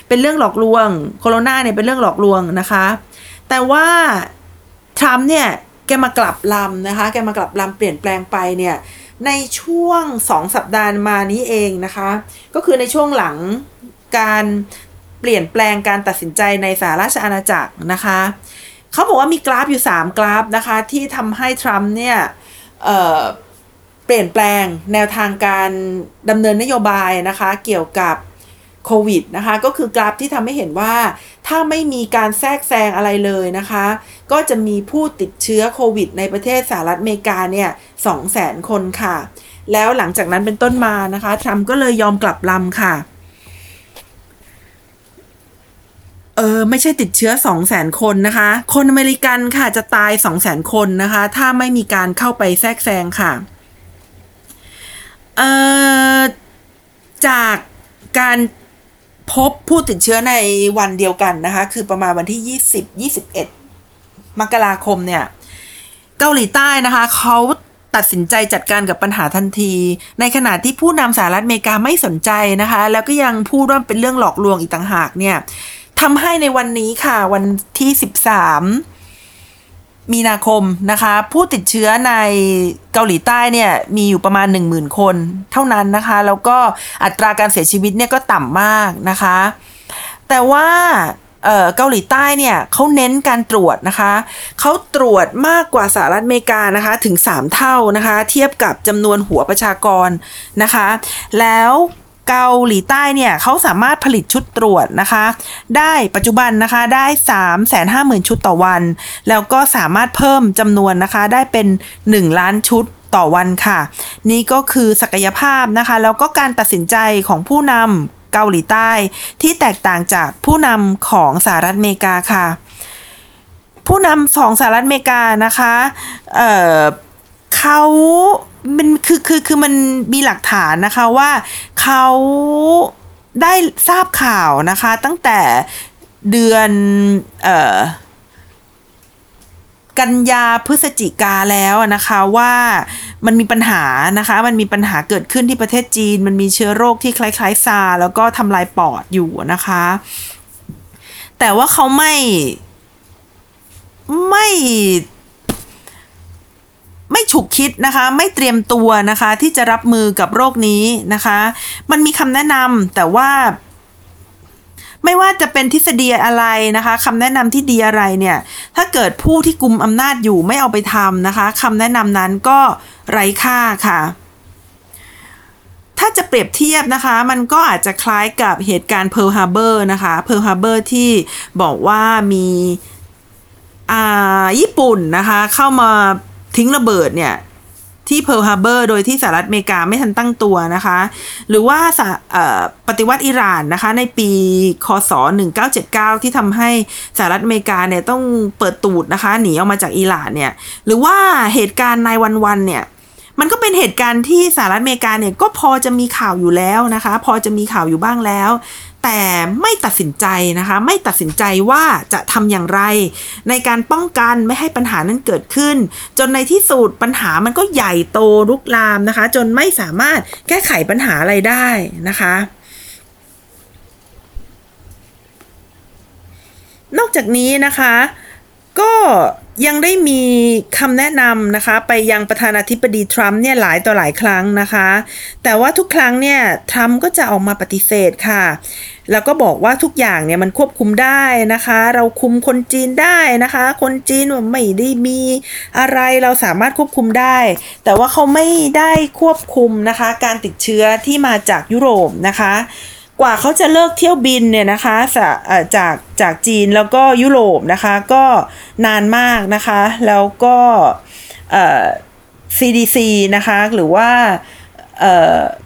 Speaker 1: เป็นเรื่องหลอกลวงโคโรนาเนี่ยเป็นเรื่องหลอกลวงนะคะ แต่ว่าทรัมป์เนี่ยแกมากลับลำนะคะ แกมากลับลำเปลี่ยนแปลงไปเนี่ยในช่วงสองสัปดาห์มานี้เองนะคะ ก็คือในช่วงหลังการเปลี่ยนแปลงการตัดสินใจในสหราชอาณาจักรนะคะ เขาบอกว่ามีกราฟอยู่ 3 กราฟนะคะ ที่ทำให้ทรัมป์เนี่ยเเปลี่ยนแปลงแนวทางการดำเนินนโยบายนะคะ เกี่ยวกับโควิดนะคะ ก็คือกราฟที่ทำให้เห็นว่า ถ้าไม่มีการแทรกแซงอะไรเลยนะคะ ก็จะมีผู้ติดเชื้อโควิดในประเทศสหรัฐอเมริกาเนี่ยสองแสนคนค่ะ แล้วหลังจากนั้นเป็นต้นมานะคะทรัมป์ก็เลยยอมกลับลำค่ะ เออไม่ใช่ติดเชื้อ 2 0 0 0 0 0 คนนะคะ คนอเมริกันค่ะจะตาย 2 0 0 0 0 0 คนนะคะ ถ้าไม่มีการเข้าไปแทรกแซงค่ะ เอ่อ จากการพบผู้ติดเชื้อในวันเดียวกันนะคะ คือประมาณวันที่ 20 21 มกราคมเนี่ย เกาหลีใต้นะคะ เขาตัดสินใจจัดการกับปัญหาทันที ในขณะที่ผู้นำสหรัฐอเมริกาไม่สนใจนะคะ แล้วก็ยังพูดว่าเป็นเรื่องหลอกลวงอีกต่างหากเนี่ย ทำให้ในวันนี้ค่ะ วันที่ 13 มีนาคมนะคะ ผู้ติดเชื้อในเกาหลีใต้เนี่ย มีอยู่ประมาณ 10,000 คน เท่านั้นนะคะ แล้วก็อัตราการเสียชีวิตเนี่ยก็ต่ำมากนะคะ แต่ว่าเกาหลีใต้เนี่ยเขาเน้นการตรวจนะคะเขาตรวจมากกว่าสหรัฐอเมริกานะคะถึง 3 เท่านะคะ เทียบกับจำนวนหัวประชากรนะคะ แล้ว เกาหลีใต้เนี่ยเขาสามารถผลิตชุดตรวจนะคะ ได้ปัจจุบันนะคะได้ 3 5 0 0 0 0 ชุดต่อวัน แล้วก็สามารถเพิ่มจำนวนนะคะได้เป็น 1 ล้านชุดต่อวันค่ะ นี่ก็คือศักยภาพนะคะ แล้วก็การตัดสินใจของผู้นำเกาหลีใต้ ที่แตกต่างจากผู้นำของสหรัฐอเมริกาค่ะ ผู้นำของสหรัฐอเมริกานะคะ เเขา มันคือคือคือมันมีหลักฐานนะคะว่าเขาได้ทราบข่าวนะคะ ตั้งแต่เดือนเอ่อกันยาพฤศจิกาแล้วนะคะว่ามันมีปัญหานะคะ มันมีปัญหาเกิดขึ้นที่ประเทศจีน มันมีเชื้อโรคที่คล้ายๆซาแล้วก็ทำลายปอดอยู่นะคะ แต่ว่าเขาไม่ไม่ ไม่ฉุกคิดนะคะ ไม่เตรียมตัวนะคะ ที่จะรับมือกับโรคนี้นะคะ มันมีคำแนะนำแต่ว่า ไม่ว่าจะเป็นทฤษฎีอะไรนะคะคำแนะนำที่ดีอะไรเนี่ย ถ้าเกิดผู้ที่กุมอำนาจอยู่ไม่เอาไปทำนะคะคำแนะนำนั้นก็ไร้ค่าค่ะถ้าจะเปรียบเทียบนะคะ มันก็อาจจะคล้ายกับเหตุการณ์ Pearl Harbor นะคะ Pearl Harbor ที่บอกว่ามีอ่าญี่ปุ่นนะคะ เข้ามา ทิ้งระเบิดเนี่ยที่เพิร์ลฮาร์เบอร์โดยที่สหรัฐอเมริกาไม่ทันตั้งตัวนะคะ หรือว่าปฏิวัติอิหร่านนะคะในปีคศ 1979 ที่ทำให้สหรัฐอเมริกาเนี่ยต้องเปิดตูดนะคะหนีออกมาจากอิหร่านเนี่ยหรือว่าเหตุการณ์ nine one one เนี่ยมันก็เป็นเหตุการณ์ที่สหรัฐอเมริกาเนี่ยก็พอจะมีข่าวอยู่แล้วนะคะ พอจะมีข่าวอยู่บ้างแล้ว แต่ไม่ตัดสินใจนะคะ ไม่ตัดสินใจว่าจะทำอย่างไร ในการป้องกันไม่ให้ปัญหานั้นเกิดขึ้น จนในที่สุดปัญหามันก็ใหญ่โตลุกลามนะคะ จนไม่สามารถแก้ไขปัญหาอะไรได้นะคะนอกจากนี้นะคะ ก็ยังได้มีคำแนะนำนะคะ ไปยังประธานาธิบดีทรัมป์เนี่ยหลายต่อหลายครั้งนะคะ แต่ว่าทุกครั้งเนี่ยทรัมป์ก็จะออกมาปฏิเสธค่ะ แล้วก็บอกว่าทุกอย่างเนี่ยมันควบคุมได้นะคะ เราคุมคนจีนได้นะคะ คนจีนไม่ได้มีอะไรเราสามารถควบคุมได้ แต่ว่าเขาไม่ได้ควบคุมนะคะ การติดเชื้อที่มาจากยุโรปนะคะ กว่าเขาจะเลิกเที่ยวบินเนี่ยนะคะจากจากจีนแล้วก็ยุโรปนะคะ ก็นานมากนะคะ แล้วก็ CDC นะคะ หรือว่า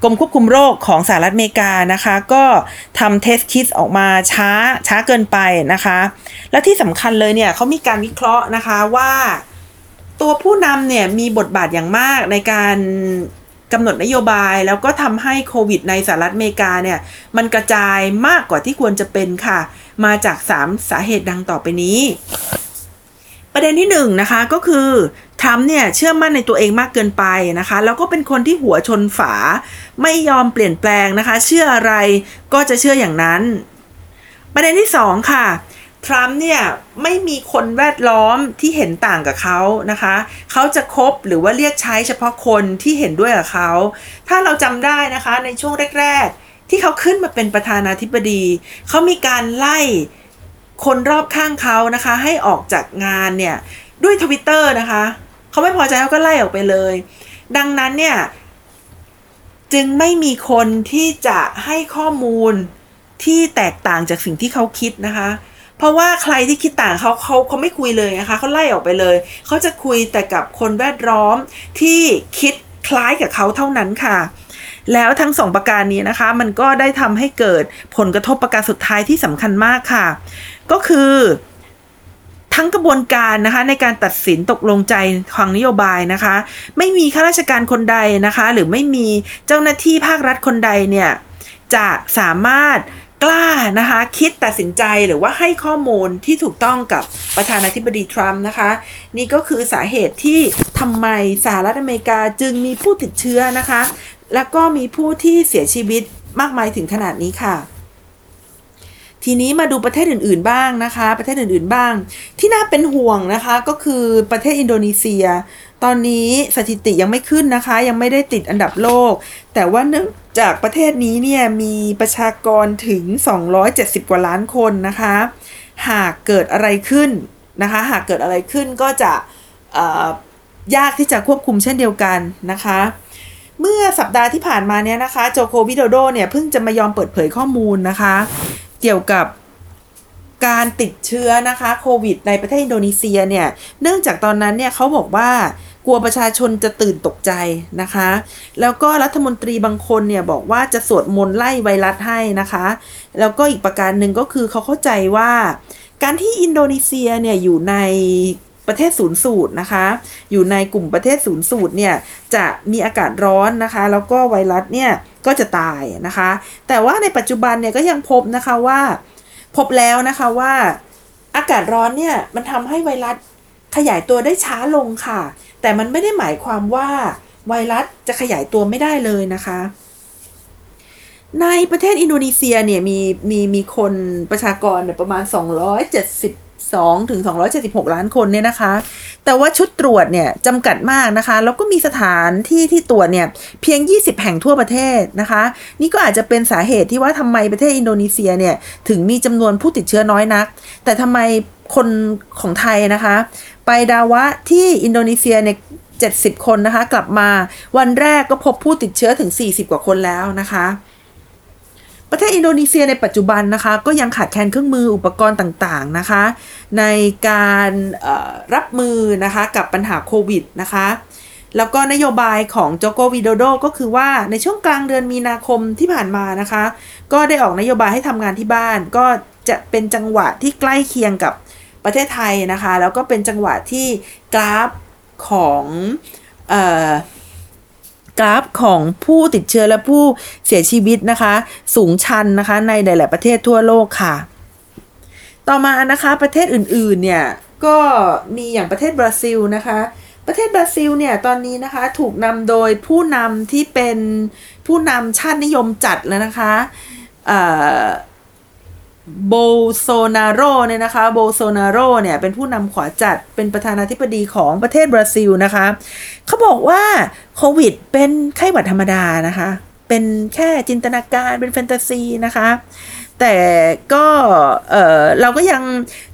Speaker 1: กรมควบคุมโรคของสหรัฐอเมริกานะคะ ก็ทำเทสคิสออกมาช้าช้าเกินไปนะคะ และที่สำคัญเลยเนี่ยเขามีการวิเคราะห์นะคะว่า ตัวผู้นำเนี่ยมีบทบาทอย่างมากในการ กำหนดนโยบายแล้วก็ทำให้โควิดในสหรัฐอเมริกาเนี่ย มันกระจายมากกว่าที่ควรจะเป็นค่ะ มาจาก 3 สาเหตุดังต่อไปนี้ ประเด็นที่1นนะคะก็คือทรัมป์เนี่ยเชื่อมั่นในตัวเองมากเกินไปนะคะ แล้วก็เป็นคนที่หัวชนฝา ไม่ยอมเปลี่ยนแปลงนะคะ เชื่ออะไรก็จะเชื่ออย่างนั้น ประเด็นที่ 2 ค่ะ ทรัมป์เนี่ยไม่มีคนแวดล้อมที่เห็นต่างกับเขานะคะ เขาจะคบหรือว่าเรียกใช้เฉพาะคนที่เห็นด้วยกับเขา ถ้าเราจำได้นะคะในช่วงแรก ๆ ที่เขาขึ้นมาเป็นประธานาธิบดี เขามีการไล่คนรอบข้างเขานะคะ ให้ออกจากงานเนี่ยด้วยทวิตเตอร์นะคะ เขาไม่พอใจเขาก็ไล่ออกไปเลย ดังนั้นเนี่ยจึงไม่มีคนที่จะให้ข้อมูลที่แตกต่างจากสิ่งที่เขาคิดนะคะ เพราะว่าใครที่คิดต่างเขาเขาเขาไม่คุยเลยนะคะเขาไล่ออกไปเลย เขาจะคุยแต่กับคนแวดล้อมที่คิดคล้ายกับเขาเท่านั้นค่ะ แล้วทั้งสองประการนี้นะคะ มันก็ได้ทำให้เกิดผลกระทบประการสุดท้ายที่สำคัญมากค่ะ ก็คือทั้งกระบวนการนะคะในการตัดสินตกลงใจทางนโยบายนะคะ ไม่มีข้าราชการคนใดนะคะ หรือไม่มีเจ้าหน้าที่ภาครัฐคนใดเนี่ยจะสามารถ กล้านะคะ คิดตัดสินใจหรือว่าให้ข้อมูลที่ถูกต้องกับประธานาธิบดีทรัมป์นะคะ นี่ก็คือสาเหตุที่ทำไมสหรัฐอเมริกาจึงมีผู้ติดเชื้อนะคะ แล้วก็มีผู้ที่เสียชีวิตมากมายถึงขนาดนี้ค่ะทีนี้มาดูประเทศอื่น ๆ บ้างนะคะ ประเทศอื่น ๆ บ้าง ที่น่าเป็นห่วงนะคะก็คือประเทศอินโดนีเซีย ตอนนี้สถิติยังไม่ขึ้นนะคะ ยังไม่ได้ติดอันดับโลก แต่ว่าเนื่องจากประเทศนี้เนี่ยมีประชากรถึง 270 กว่าล้านคนนะคะ หากเกิดอะไรขึ้นนะคะ หากเกิดอะไรขึ้นก็จะยากที่จะควบคุมเช่นเดียวกันนะคะ เมื่อสัปดาห์ที่ผ่านมาเนี่ยนะคะโจโควิโดโดเนี่ยเพิ่งจะมายอมเปิดเผยข้อมูลนะคะ เกี่ยวกับการติดเชื้อนะคะโควิดในประเทศอินโดนีเซียเนี่ย เนื่องจากตอนนั้นเนี่ยเขาบอกว่า กลัวประชาชนจะตื่นตกใจนะคะ แล้วก็รัฐมนตรีบางคนเนี่ยบอกว่าจะสวดมนต์ไล่ไวรัสให้นะคะ แล้วก็อีกประการหนึ่งก็คือเขาเข้าใจว่า การที่อินโดนีเซียเนี่ยอยู่ในประเทศศูนย์สูตรนะคะ อยู่ในกลุ่มประเทศศูนย์สูตรเนี่ยจะมีอากาศร้อนนะคะ แล้วก็ไวรัสเนี่ยก็จะตายนะคะ แต่ว่าในปัจจุบันเนี่ยก็ยังพบนะคะว่า พบแล้วนะคะว่าอากาศร้อนเนี่ยมันทำให้ไวรัส ขยายตัวได้ช้าลงค่ะ แต่มันไม่ได้หมายความว่าไวรัสจะขยายตัวไม่ได้เลยนะคะ ในประเทศอินโดนีเซียเนี่ยมีมีมีคนประชากรเนี่ยประมาณ 272ถึง276 ล้านคนเนี่ยนะคะ แต่ว่าชุดตรวจเนี่ยจำกัดมากนะคะ แล้วก็มีสถานที่ที่ตรวจเนี่ยเพียง 20 แห่งทั่วประเทศนะคะ นี่ก็อาจจะเป็นสาเหตุที่ว่าทำไมประเทศอินโดนีเซียเนี่ยถึงมีจำนวนผู้ติดเชื้อน้อยนัก แต่ทำไมคนของไทยนะคะ ไปดาวะที่อินโดนีเซียเนี่ย70 คนนะคะ กลับมาวันแรกก็พบผู้ติดเชื้อถึง 40 กว่าคนแล้วนะคะ ประเทศอินโดนีเซียในปัจจุบันนะคะ ก็ยังขาดแคลนเครื่องมืออุปกรณ์ต่างๆนะคะ ในการรับมือนะคะกับปัญหาโควิดนะคะแล้วก็นโยบายของโจโกวิโดโดก็คือว่าในช่วงกลางเดือนมีนาคมที่ผ่านมานะคะ ก็ได้ออกนโยบายให้ทำงานที่บ้าน ก็จะเป็นจังหวะที่ใกล้เคียงกับ ประเทศไทยนะคะ แล้วก็เป็นจังหวะที่กราฟของกราฟของผู้ติดเชื้อและผู้เสียชีวิตนะคะ สูงชันนะคะในหลาย ๆ ประเทศทั่วโลกค่ะ ต่อมานะคะประเทศอื่น ๆ เนี่ยก็มีอย่างประเทศบราซิลนะคะ ประเทศบราซิลเนี่ยตอนนี้นะคะถูกนำโดยผู้นำที่เป็นผู้นำชาตินิยมจัดแล้วนะคะ โบโซนาโรเนี่ยนะคะโบโซนาโรเนี่ยเป็นผู้นำขวาจัดเป็นประธานาธิบดีของประเทศบราซิลนะคะเขาบอกว่าโควิดเป็นไข้หวัดธรรมดานะคะ เป็นแค่จินตนาการเป็นแฟนตาซีนะคะแต่ก็เออเราก็ยัง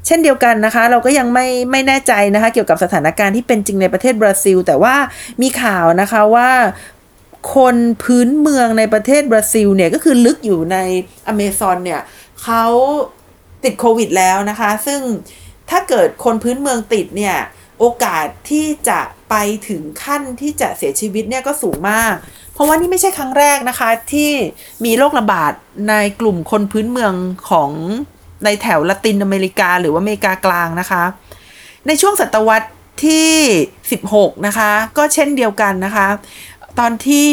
Speaker 1: เช่นเดียวกันนะคะ เราก็ยังไม่ไม่แน่ใจนะคะเกี่ยวกับสถานการณ์ที่เป็นจริงในประเทศบราซิล แต่ว่ามีข่าวนะคะว่าคนพื้นเมืองในประเทศบราซิลเนี่ยก็คือลึกอยู่ในอเมซอนเนี่ย เขาติดโควิดแล้วนะคะ ซึ่งถ้าเกิดคนพื้นเมืองติดเนี่ย โอกาสที่จะไปถึงขั้นที่จะเสียชีวิตเนี่ยก็สูงมาก เพราะว่านี่ไม่ใช่ครั้งแรกนะคะ ที่มีโรคระบาดในกลุ่มคนพื้นเมืองของในแถวละตินอเมริกา หรือว่าอเมริกากลางนะคะ ในช่วงศตวรรษที่ 16 นะคะ ก็เช่นเดียวกันนะคะ ตอนที่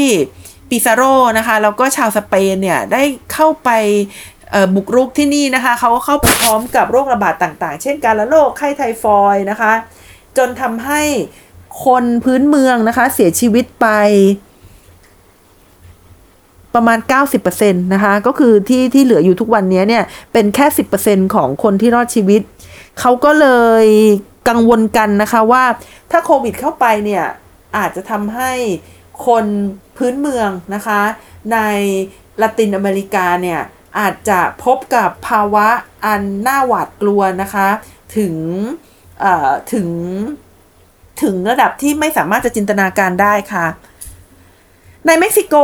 Speaker 1: ปิซาโรนะคะแล้วก็ชาวสเปนเนี่ยได้เข้าไป บุกรุกที่นี่นะคะเขาเข้าไปพร้อมกับโรคระบาดต่างๆ เช่นการละโรคไข้ไทฟอยนะคะ จนทำให้คนพื้นเมืองนะคะเสียชีวิตไปประมาณ 90%นะคะ ก็คือที่ที่เหลืออยู่ทุกวันนี้เนี่ย เป็นแค่ 10%ของคนที่รอดชีวิต เขาก็เลยกังวลกันนะคะว่าถ้าโควิดเข้าไปเนี่ย อาจจะทำให้คนพื้นเมืองนะคะ ในละตินอเมริกาเนี่ย อาจจะพบกับภาวะอันน่าหวาดกลัวนะคะ ถึงถึงถึงระดับที่ไม่สามารถจะจินตนาการได้ค่ะ ในเม็กซิโก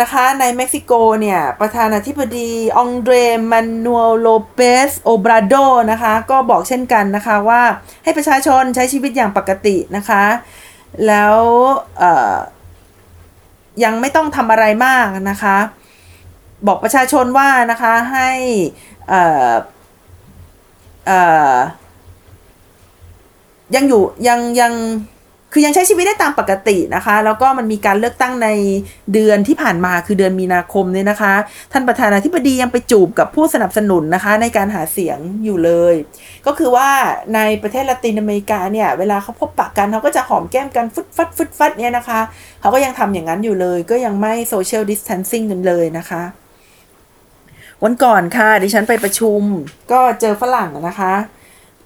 Speaker 1: นะคะ ในเม็กซิโกเนี่ย ประธานาธิบดีองเดรมานูเอลโลเปสโอบราโดนะคะ ก็บอกเช่นกันนะคะว่าให้ประชาชนใช้ชีวิตอย่างปกตินะคะ แล้วยังไม่ต้องทำอะไรมากนะคะ บอกประชาชนว่านะคะให้เอ่อเอ่อยังอยู่ยังยังคือยังใช้ชีวิตได้ตามปกตินะคะ แล้วก็มันมีการเลือกตั้งในเดือนที่ผ่านมาคือเดือนมีนาคมเนี่ยนะคะ ท่านประธานาธิบดียังไปจูบกับผู้สนับสนุนนะคะ ในการหาเสียงอยู่เลย ก็คือว่าในประเทศละตินอเมริกาเนี่ย เวลาเขาพบปะกันเขาก็จะหอมแก้มกันฟึดฟัดฟึดฟัดเนี่ยนะคะเขาก็ยังทำอย่างนั้นอยู่เลย ก็ยังไม่โซเชียลดิสเทนซิ่งกันเลยนะคะ วันก่อนค่ะดิฉันไปประชุม ก็เจอฝรั่งนะคะ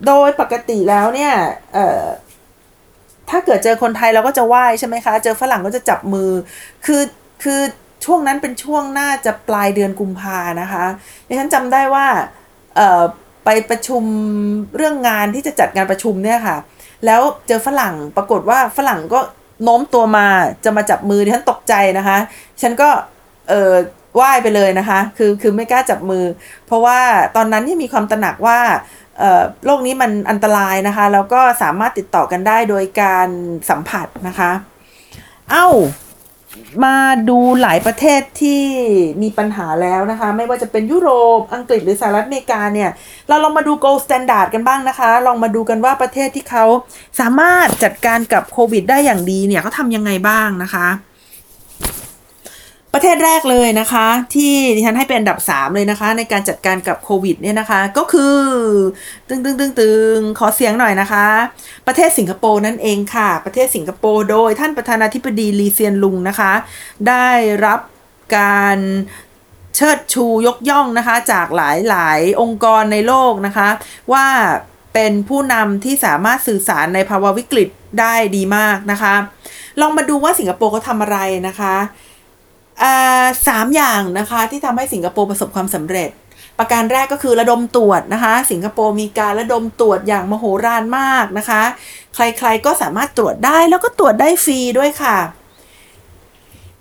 Speaker 1: โดยปกติแล้วเนี่ยเอ่อถ้าเกิดเจอคนไทยเราก็จะไหว้ใช่ไหมคะ เจอฝรั่งก็จะจับมือ คือคือช่วงนั้นเป็นช่วงน่าจะปลายเดือนกุมภานะคะดิฉันจำได้ว่าเอ่อไปประชุมเรื่องงานที่จะจัดงานประชุมเนี่ยค่ะ แล้วเจอฝรั่งปรากฏว่าฝรั่งก็โน้มตัวมาจะมาจับมือดิฉันตกใจนะคะ ฉันก็เออ ไหว้ไปเลยนะคะ คือคือไม่กล้าจับมือ เพราะว่าตอนนั้นที่มีความตระหนักว่าโรคนี้มันอันตรายนะคะ แล้วก็สามารถติดต่อกันได้โดยการสัมผัสนะคะ เอา้ามาดูหลายประเทศที่มีปัญหาแล้วนะคะ ไม่ว่าจะเป็นยุโรปอังกฤษหรือสหรัฐอเมริกาเนี่ย เราลองมาดู gold standard กันบ้างนะคะ ลองมาดูกันว่าประเทศที่เขาสามารถจัดการกับโควิดได้อย่างดีเนี่ยเขาทำยังไงบ้างนะคะ ประเทศแรกเลยนะคะ ที่ดิฉันให้เป็นอันดับ 3 เลยนะคะ ในการจัดการกับโควิดเนี่ยนะคะ ก็คือตึงตึงตึงตึงขอเสียงหน่อยนะคะ ประเทศสิงคโปร์นั่นเองค่ะ ประเทศสิงคโปร์โดยท่านประธานาธิบดีลีเซียนลุงนะคะ ได้รับการเชิดชูยกย่องนะคะ จากหลายหลายองค์กรในโลกนะคะ ว่าเป็นผู้นำที่สามารถสื่อสารในภาวะวิกฤตได้ดีมากนะคะ ลองมาดูว่าสิงคโปร์เขาทำอะไรนะคะ สามอย่างนะคะที่ทำให้สิงคโปร์ประสบความสำเร็จ ประการแรกก็คือระดมตรวจนะคะ สิงคโปร์มีการระดมตรวจอย่างมโหฬารมากนะคะ ใครๆก็สามารถตรวจได้แล้วก็ตรวจได้ฟรีด้วยค่ะ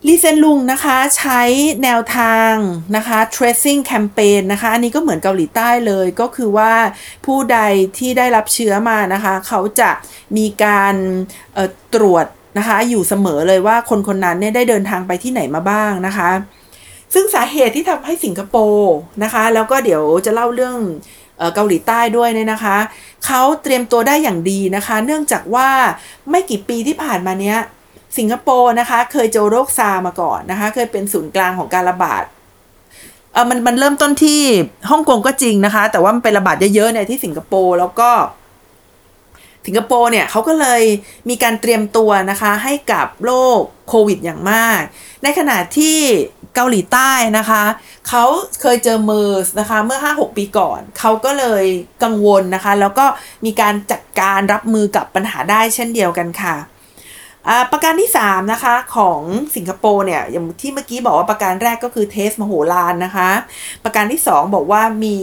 Speaker 1: ลีเซนลุงนะคะใช้แนวทางนะคะ tracing campaign นะคะ อันนี้ก็เหมือนเกาหลีใต้เลยก็คือว่าผู้ใดที่ได้รับเชื้อมานะคะ เขาจะมีการตรวจ นะคะ อยู่เสมอเลยว่าคนคนนั้นเนี่ยได้เดินทางไปที่ไหนมาบ้างนะคะ ซึ่งสาเหตุที่ทำให้สิงคโปร์นะคะ แล้วก็เดี๋ยวจะเล่าเรื่องเกาหลีใต้ด้วยเนี่ยนะคะเขาเตรียมตัวได้อย่างดีนะคะ เนื่องจากว่าไม่กี่ปีที่ผ่านมาเนี้ยสิงคโปร์นะคะเคยเจอโรคซามาก่อนนะคะ เคยเป็นศูนย์กลางของการระบาดเออมันมันเริ่มต้นที่ฮ่องกงก็จริงนะคะ แต่ว่ามันเป็นระบาดเยอะๆเนี่ยที่สิงคโปร์แล้วก็ สิงคโปร์เนี่ยเขาก็เลยมีการเตรียมตัวนะคะให้กับโรคโควิดอย่างมาก ในขณะที่เกาหลีใต้นะคะเขาเคยเจอเมอร์สนะคะเมื่อ 5-6 ปีก่อน เขาก็เลยกังวลนะคะ แล้วก็มีการจัดการรับมือกับปัญหาได้เช่นเดียวกันค่ะประการที่ 3 นะคะ ของสิงคโปร์เนี่ยอย่างที่เมื่อกี้บอกว่าประการแรกก็คือ test มโหฬารนะคะ ประการที่ 2 บอกว่ามี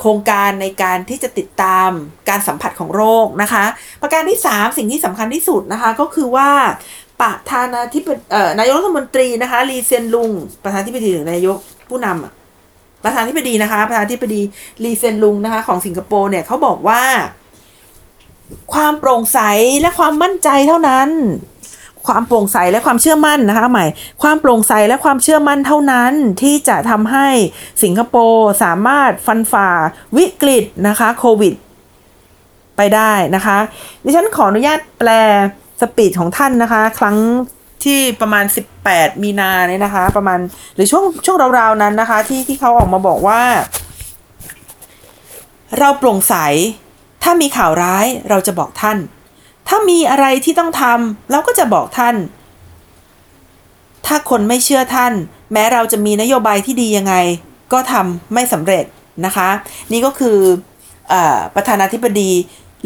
Speaker 1: โครงการในการที่จะติดตามการสัมผัสของโรคนะคะ ประการที่ 3 สิ่งที่สำคัญที่สุดนะคะก็คือว่าประธานาธิบดีนายกรัฐมนตรีนะคะลีเซียนลุง ประธานาธิบดีหรือนายกผู้นำประธานาธิบดีนะคะ ประธานาธิบดีลีเซียนลุงนะคะของสิงคโปร์เนี่ยเขาบอกว่า ความโปร่งใสและความมั่นใจเท่านั้น ความโปร่งใสและความเชื่อมั่นนะคะใหม่ ความโปร่งใสและความเชื่อมั่นเท่านั้นที่จะทำให้สิงคโปร์สามารถฟันฝ่าวิกฤตนะคะโควิด ไปได้นะคะ ดิฉันขออนุญาตแปลสปีดของท่านนะคะ ครั้งที่ประมาณ 18 มีนาเนี่ยนะคะ ประมาณหรือช่วงช่วงราวๆนั้นนะคะ ที่ที่เขาออกมาบอกว่า เราโปร่งใส ถ้ามีข่าวร้ายเราจะบอกท่าน ถ้ามีอะไรที่ต้องทำเราก็จะบอกท่าน ถ้าคนไม่เชื่อท่าน แม้เราจะมีนโยบายที่ดียังไง ก็ทำไม่สำเร็จนะคะ นี่ก็คืออประธานาธิบดี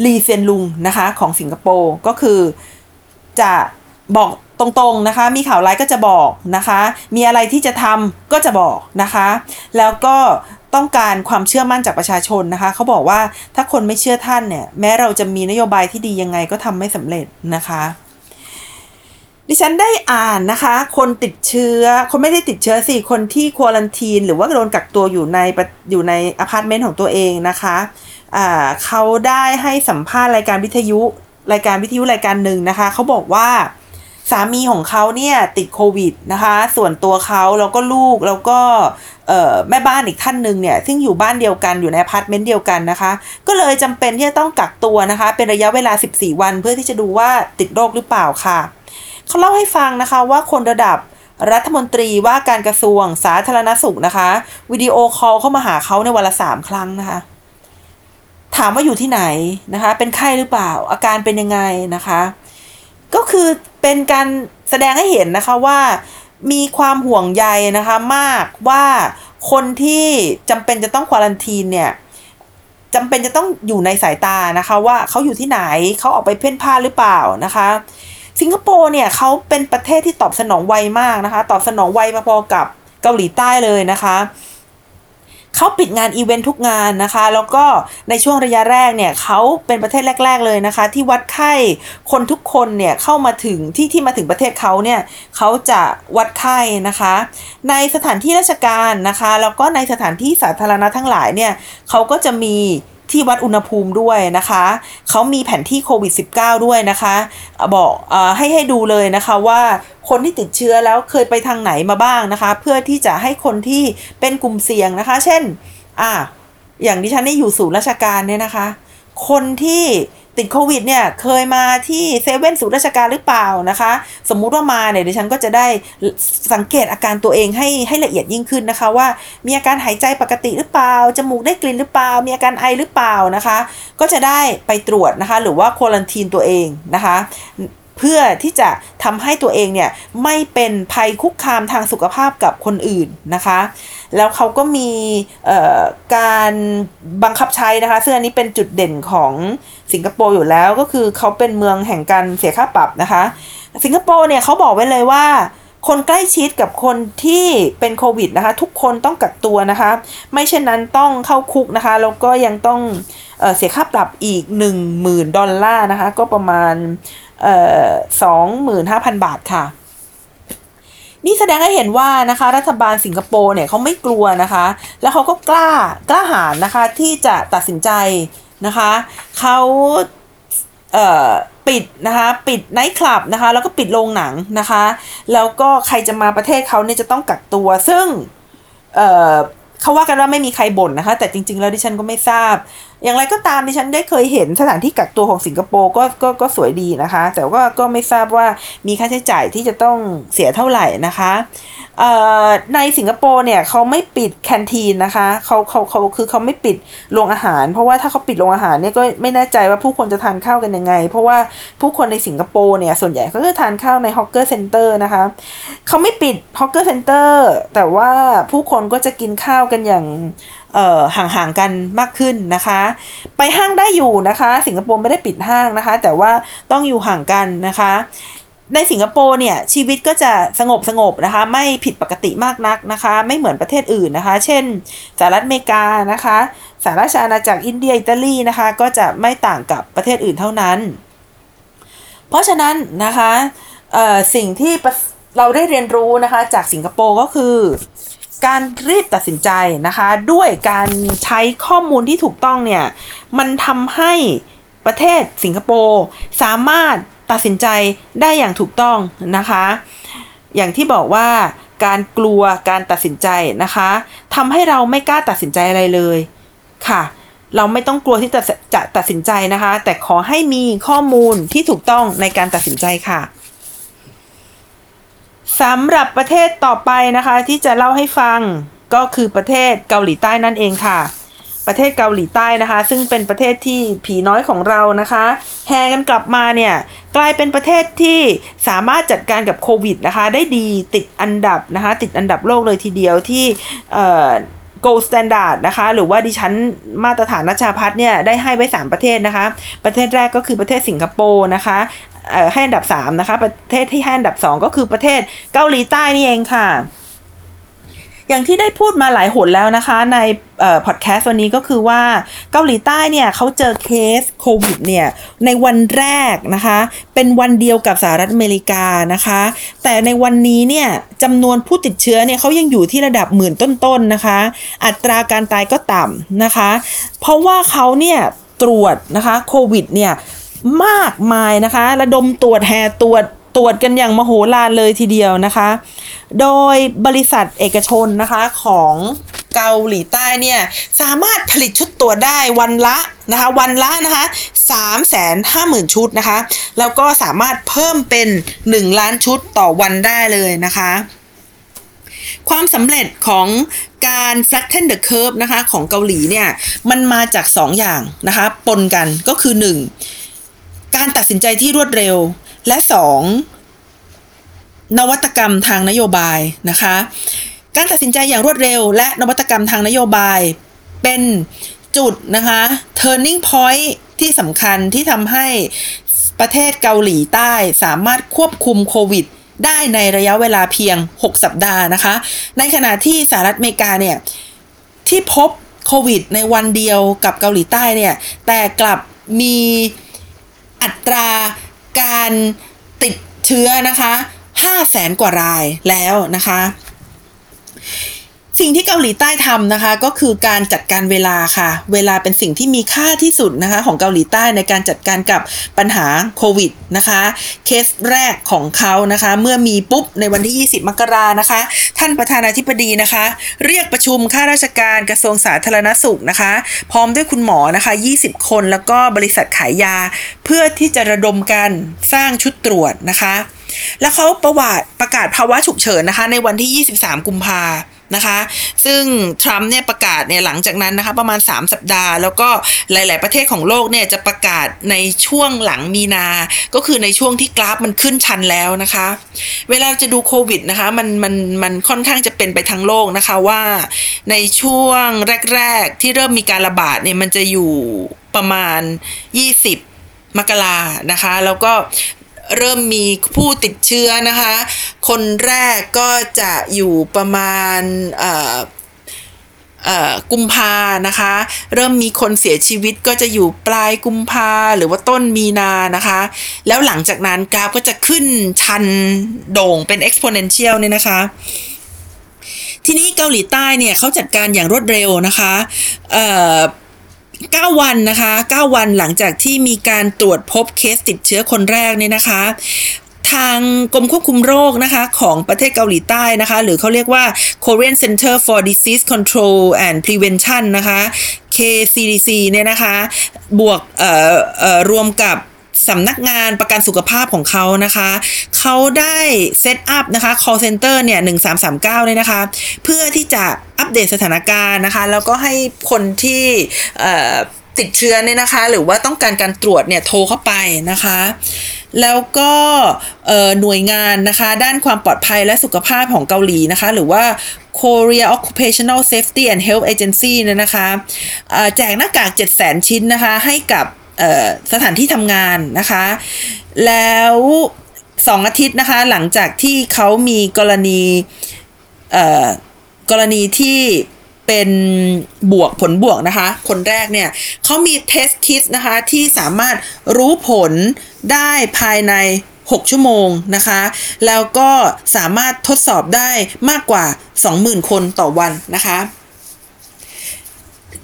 Speaker 1: ลีเซียนลุงนะคะของสิงคโปร์ก็คือจะบอกตรงๆนะคะ มีข่าวร้ายก็จะบอกนะคะ มีอะไรที่จะทำก็จะบอกนะคะ แล้วก็ ต้องการความเชื่อมั่นจากประชาชนนะคะ เขาบอกว่าถ้าคนไม่เชื่อท่านเนี่ย แม้เราจะมีนโยบายที่ดียังไงก็ทำไม่สำเร็จนะคะดิฉันได้อ่านนะคะ คนติดเชื้อ คนไม่ได้ติดเชื้อสิคนที่ quarantine หรือว่าโดนกักตัวอยู่ในอยู่ในอพาร์ตเมนต์ของตัวเองนะคะอ่าเขาได้ให้สัมภาษณ์รายการวิทยุ รายการวิทยุรายการหนึ่งนะคะ เขาบอกว่า สามีของเขาเนี่ยติดโควิดนะคะ ส่วนตัวเขาแล้วก็ลูกแล้วก็แม่บ้านอีกท่านหนึ่งเนี่ยซึ่งอยู่บ้านเดียวกันอยู่ในอพาร์ตเมนต์เดียวกันนะคะ ก็เลยจำเป็นที่จะต้องกักตัวนะคะ เป็นระยะเวลา 14 วันเพื่อที่จะดูว่าติดโรคหรือเปล่าค่ะเขาเล่าให้ฟังนะคะว่าคนระดับรัฐมนตรีว่าการกระทรวงสาธารณสุขนะคะวิดีโอคอลเข้ามาหาเขาในวันละสามครั้งนะคะ ถามว่าอยู่ที่ไหนนะคะ เป็นไข้หรือเปล่าอาการเป็นยังไงนะคะ ก็คือเป็นการแสดงให้เห็นนะคะว่ามีความห่วงใยนะคะมากว่าคนที่จำเป็นจะต้องควอลันทีนเนี่ยจำเป็นจะต้องอยู่ในสายตานะคะว่าเขาอยู่ที่ไหนเขาออกไปเพ่นพ่านหรือเปล่านะคะ สิงคโปร์เนี่ยเขาเป็นประเทศที่ตอบสนองไวมากนะคะ ตอบสนองไวพอๆกับเกาหลีใต้เลยนะคะ เขาปิดงานอีเวนท์ทุกงานนะคะ แล้วก็ในช่วงระยะแรกเนี่ยเขาเป็นประเทศแรก ๆเลยนะคะ ที่วัดไข้คนทุกคนเนี่ยเข้ามาถึงที่ที่มาถึงประเทศเขาเนี่ยเขาจะวัดไข้นะคะ ในสถานที่ราชการนะคะ แล้วก็ในสถานที่สาธารณะทั้งหลายเนี่ยเขาก็จะมี ที่วัดอุณหภูมิด้วยนะคะเขามีแผนที่โควิด -19 ด้วยนะคะ บอกอให้ให้ดูเลยนะคะว่าคนที่ติดเชื้อแล้วเคยไปทางไหนมาบ้างนะคะ เพื่อที่จะให้คนที่เป็นกลุ่มเสี่ยงนะคะ เช่นอ่าอย่างดิฉันนี่อยู่ศูนย์ราชการเนี่ยนะคะ คนที่ ติดโควิดเนี่ยเคยมาที่เซเว่นศูนย์ราชการหรือเปล่านะคะ สมมุติว่ามาเนี่ยดิฉันก็จะได้สังเกตอาการตัวเองให้ให้ละเอียดยิ่งขึ้นนะคะ ว่ามีอาการหายใจปกติหรือเปล่าจมูกได้กลิ่นหรือเปล่า มีอาการไอหรือเปล่านะคะ ก็จะได้ไปตรวจนะคะ หรือว่าควอลันทีนตัวเองนะคะ เพื่อที่จะทำให้ตัวเองเนี่ยไม่เป็นภัยคุกคามทางสุขภาพกับคนอื่นนะคะ แล้วเขาก็มีการบังคับใช้นะคะ ซึ่งอันนี้เป็นจุดเด่นของสิงคโปร์อยู่แล้วก็คือเขาเป็นเมืองแห่งการเสียค่าปรับนะคะ สิงคโปร์เนี่ยเขาบอกไว้เลยว่าคนใกล้ชิดกับคนที่เป็นโควิดนะคะ ทุกคนต้องกักตัวนะคะ ไม่เช่นนั้นต้องเข้าคุกนะคะ แล้วก็ยังต้องเเสียค่าปรับอีก 10,000 ดอลลาร์นะคะ ก็ประมาณ สองหมื่นห้าพันบาทค่ะ นี่แสดงให้เห็นว่านะคะ รัฐบาลสิงคโปร์เนี่ยเขาไม่กลัวนะคะ แล้วเขาก็กล้ากล้าหาญนะคะที่จะตัดสินใจนะคะเขาเอ่อปิดนะคะปิดไนท์คลับนะคะแล้วก็ปิดโรงหนังนะคะ แล้วก็ใครจะมาประเทศเขาเนี่ยจะต้องกักตัว ซึ่งเอ่อเขาว่ากันว่าไม่มีใครบ่นนะคะ แต่จริง ๆ แล้วดิฉันก็ไม่ทราบ อย่างไรก็ตามดิฉันได้เคยเห็นสถานที่กักตัวของสิงคโปร์ก็ก็ก็สวยดีนะคะ แต่ว่าก็ไม่ทราบว่ามีค่าใช้จ่ายที่จะต้องเสียเท่าไหร่นะคะในสิงคโปร์เนี่ยเขาไม่ปิดแคนทีนนะคะเขาเขาเขาคือเขาไม่ปิดโรงอาหาร เพราะว่าถ้าเขาปิดโรงอาหารเนี่ยก็ไม่แน่ใจว่าผู้คนจะทานข้าวกันยังไง เพราะว่าผู้คนในสิงคโปร์เนี่ยส่วนใหญ่เขาจะทานข้าวใน hawker center นะคะเขาไม่ปิด hawker center แต่ว่าผู้คนก็จะกินข้าวกันอย่าง ห่างๆกันมากขึ้นนะคะ ไปห้างได้อยู่นะคะ สิงคโปร์ไม่ได้ปิดห้างนะคะ แต่ว่าต้องอยู่ห่างกันนะคะ ในสิงคโปร์เนี่ยชีวิตก็จะสงบสงบนะคะ ไม่ผิดปกติมากนักนะคะ ไม่เหมือนประเทศอื่นนะคะ เช่นสหรัฐอเมริกานะคะสหราชอาณาจักรอินเดียอิตาลีนะคะ ก็จะไม่ต่างกับประเทศอื่นเท่านั้น เพราะฉะนั้นนะคะสิ่งที่เราได้เรียนรู้นะคะจากสิงคโปร์ก็คือ การรีบตัดสินใจนะคะ ด้วยการใช้ข้อมูลที่ถูกต้องเนี่ย มันทำให้ประเทศสิงคโปร์สามารถตัดสินใจได้อย่างถูกต้องนะคะ อย่างที่บอกว่าการกลัวการตัดสินใจนะคะทำให้เราไม่กล้าตัดสินใจอะไรเลยค่ะ เราไม่ต้องกลัวที่จะจะตัดสินใจนะคะ แต่ขอให้มีข้อมูลที่ถูกต้องในการตัดสินใจค่ะ สำหรับประเทศต่อไปนะคะที่จะเล่าให้ฟังก็คือประเทศเกาหลีใต้นั่นเองค่ะ ประเทศเกาหลีใต้นะคะ ซึ่งเป็นประเทศที่ผีน้อยของเรานะคะแห่กันกลับมาเนี่ยกลายเป็นประเทศที่สามารถจัดการกับโควิดนะคะได้ดีติดอันดับนะคะติดอันดับโลกเลยทีเดียวที่เอ่อ gold standard นะคะ หรือว่าดิฉันมาตรฐานนัชาพัฒเนี่ยได้ให้ไว้ 3 ประเทศนะคะ ประเทศแรกก็คือประเทศสิงคโปร์นะคะ ให้อันดับ 3 นะคะ ประเทศที่ให้อันดับ 2 ก็คือประเทศเกาหลีใต้นี่เองค่ะ อย่างที่ได้พูดมาหลายหนแล้วนะคะในพอดแคสต์วันนี้ก็คือว่าเกาหลีใต้เนี่ยเขาเจอเคสโควิดเนี่ยในวันแรกนะคะ เป็นวันเดียวกับสหรัฐอเมริกานะคะ แต่ในวันนี้เนี่ยจำนวนผู้ติดเชื้อเนี่ยเขายังอยู่ที่ระดับหมื่นต้นๆนนะคะ อัตราการตายก็ต่ำนะคะ เพราะว่าเขาเนี่ยตรวจนะคะโควิดเนี่ย มากมายนะคะระดมตรวจแห่ตรวจตรวจกันอย่างมโหฬารเลยทีเดียวนะคะ โดยบริษัทเอกชนนะคะของเกาหลีใต้เนี่ยสามารถผลิตชุดตรวจได้วันละนะคะวันละนะคะสามแสนห้าหมื่นชุดนะคะ แล้วก็สามารถเพิ่มเป็น 1 ล้านชุดต่อวันได้เลยนะคะ ความสำเร็จของการ flatten the curve นะคะของเกาหลีเนี่ยมันมาจาก 2 อย่างนะคะปนกันก็คือ 1. การตัดสินใจที่รวดเร็ว และสองนวัตกรรมทางนโยบายนะคะ การตัดสินใจอย่างรวดเร็ว และนวัตกรรมทางนโยบาย เป็นจุดนะคะ turning point ที่สำคัญที่ทำให้ประเทศเกาหลีใต้สามารถควบคุมโควิดได้ในระยะเวลาเพียง 6 สัปดาห์นะคะ ในขณะที่สหรัฐอเมริกาเนี่ย ที่พบโควิดในวันเดียวกับเกาหลีใต้เนี่ย แต่กลับมี อัตราการติดเชื้อนะคะ5แสนกว่ารายแล้วนะคะ สิ่งที่เกาหลีใต้ทำนะคะ ก็คือการจัดการเวลาค่ะ เวลาเป็นสิ่งที่มีค่าที่สุดนะคะ ของเกาหลีใต้ในการจัดการกับปัญหาโควิดนะคะ เคสแรกของเขานะคะ เมื่อมีปุ๊บในวันที่ 20 มกรานะคะ ท่านประธานาธิบดีนะคะ เรียกประชุมข้าราชการกระทรวงสาธารณสุขนะคะ พร้อมด้วยคุณหมอนะคะ 20 คนแล้วก็บริษัทขายยา เพื่อที่จะระดมกันสร้างชุดตรวจนะคะ แล้วเขาประวัติประกาศภาวะฉุกเฉินนะคะ ในวันที่ 23 กุมภาน นะคะ ซึ่งทรัมป์เนี่ยประกาศเนี่ยหลังจากนั้นนะคะประมาณ 3 สัปดาห์ แล้วก็หลาย ๆ ประเทศของโลกเนี่ยจะประกาศในช่วงหลังมีนา ก็คือในช่วงที่กราฟมันขึ้นชันแล้วนะคะ เวลาจะดูโควิดนะคะมันมันมันค่อนข้างจะเป็นไปทั้งโลกนะคะว่าในช่วงแรก ๆ ที่เริ่มมีการระบาดเนี่ยมันจะอยู่ประมาณ 20มกรานะคะ แล้วก็ เริ่มมีผู้ติดเชื้อนะคะ คนแรกก็จะอยู่ประมาณกุมภานะคะ เริ่มมีคนเสียชีวิตก็จะอยู่ปลายกุมภาหรือว่าต้นมีนานะคะ แล้วหลังจากนั้นกราฟก็จะขึ้นชันโด่งเป็น exponential เนี่ยนะคะทีนี้เกาหลีใต้เนี่ยเขาจัดการอย่างรวดเร็วนะคะ 9 วันนะคะ 9 วันหลังจากที่มีการตรวจพบเคสติดเชื้อคนแรกเนี่ยนะคะทางกรมควบคุมโรคนะคะของประเทศเกาหลีใต้นะคะ หรือเขาเรียกว่า Korean Center for Disease Control and Prevention นะคะ KCDC เนี่ยนะคะ บวกเอ่อเอ่อรวมกับ สำนักงานประกันสุขภาพของเขานะคะ เขาได้เซตอัพนะคะ call center เนี่ย1339เลยนะคะ เพื่อที่จะอัปเดตสถานการณ์นะคะ แล้วก็ให้คนที่ติดเชื้อเนี่ยนะคะ หรือว่าต้องการการตรวจเนี่ยโทรเข้าไปนะคะ แล้วก็หน่วยงานนะคะ ด้านความปลอดภัยและสุขภาพของเกาหลีนะคะ หรือว่า Korea Occupational Safety and Health Agency เนี่ยนะคะแจกหน้ากาก 700,000 ชิ้นนะคะ ให้กับ สถานที่ทำงานนะคะ แล้วสองอาทิตย์นะคะ หลังจากที่เขามีกรณีกรณีที่เป็นบวกผลบวกนะคะ คนแรกเนี่ยเขามีเทสคิดนะคะ ที่สามารถรู้ผลได้ภายใน 6 ชั่วโมงนะคะ แล้วก็สามารถทดสอบได้มากกว่า 20,000 คนต่อวันนะคะ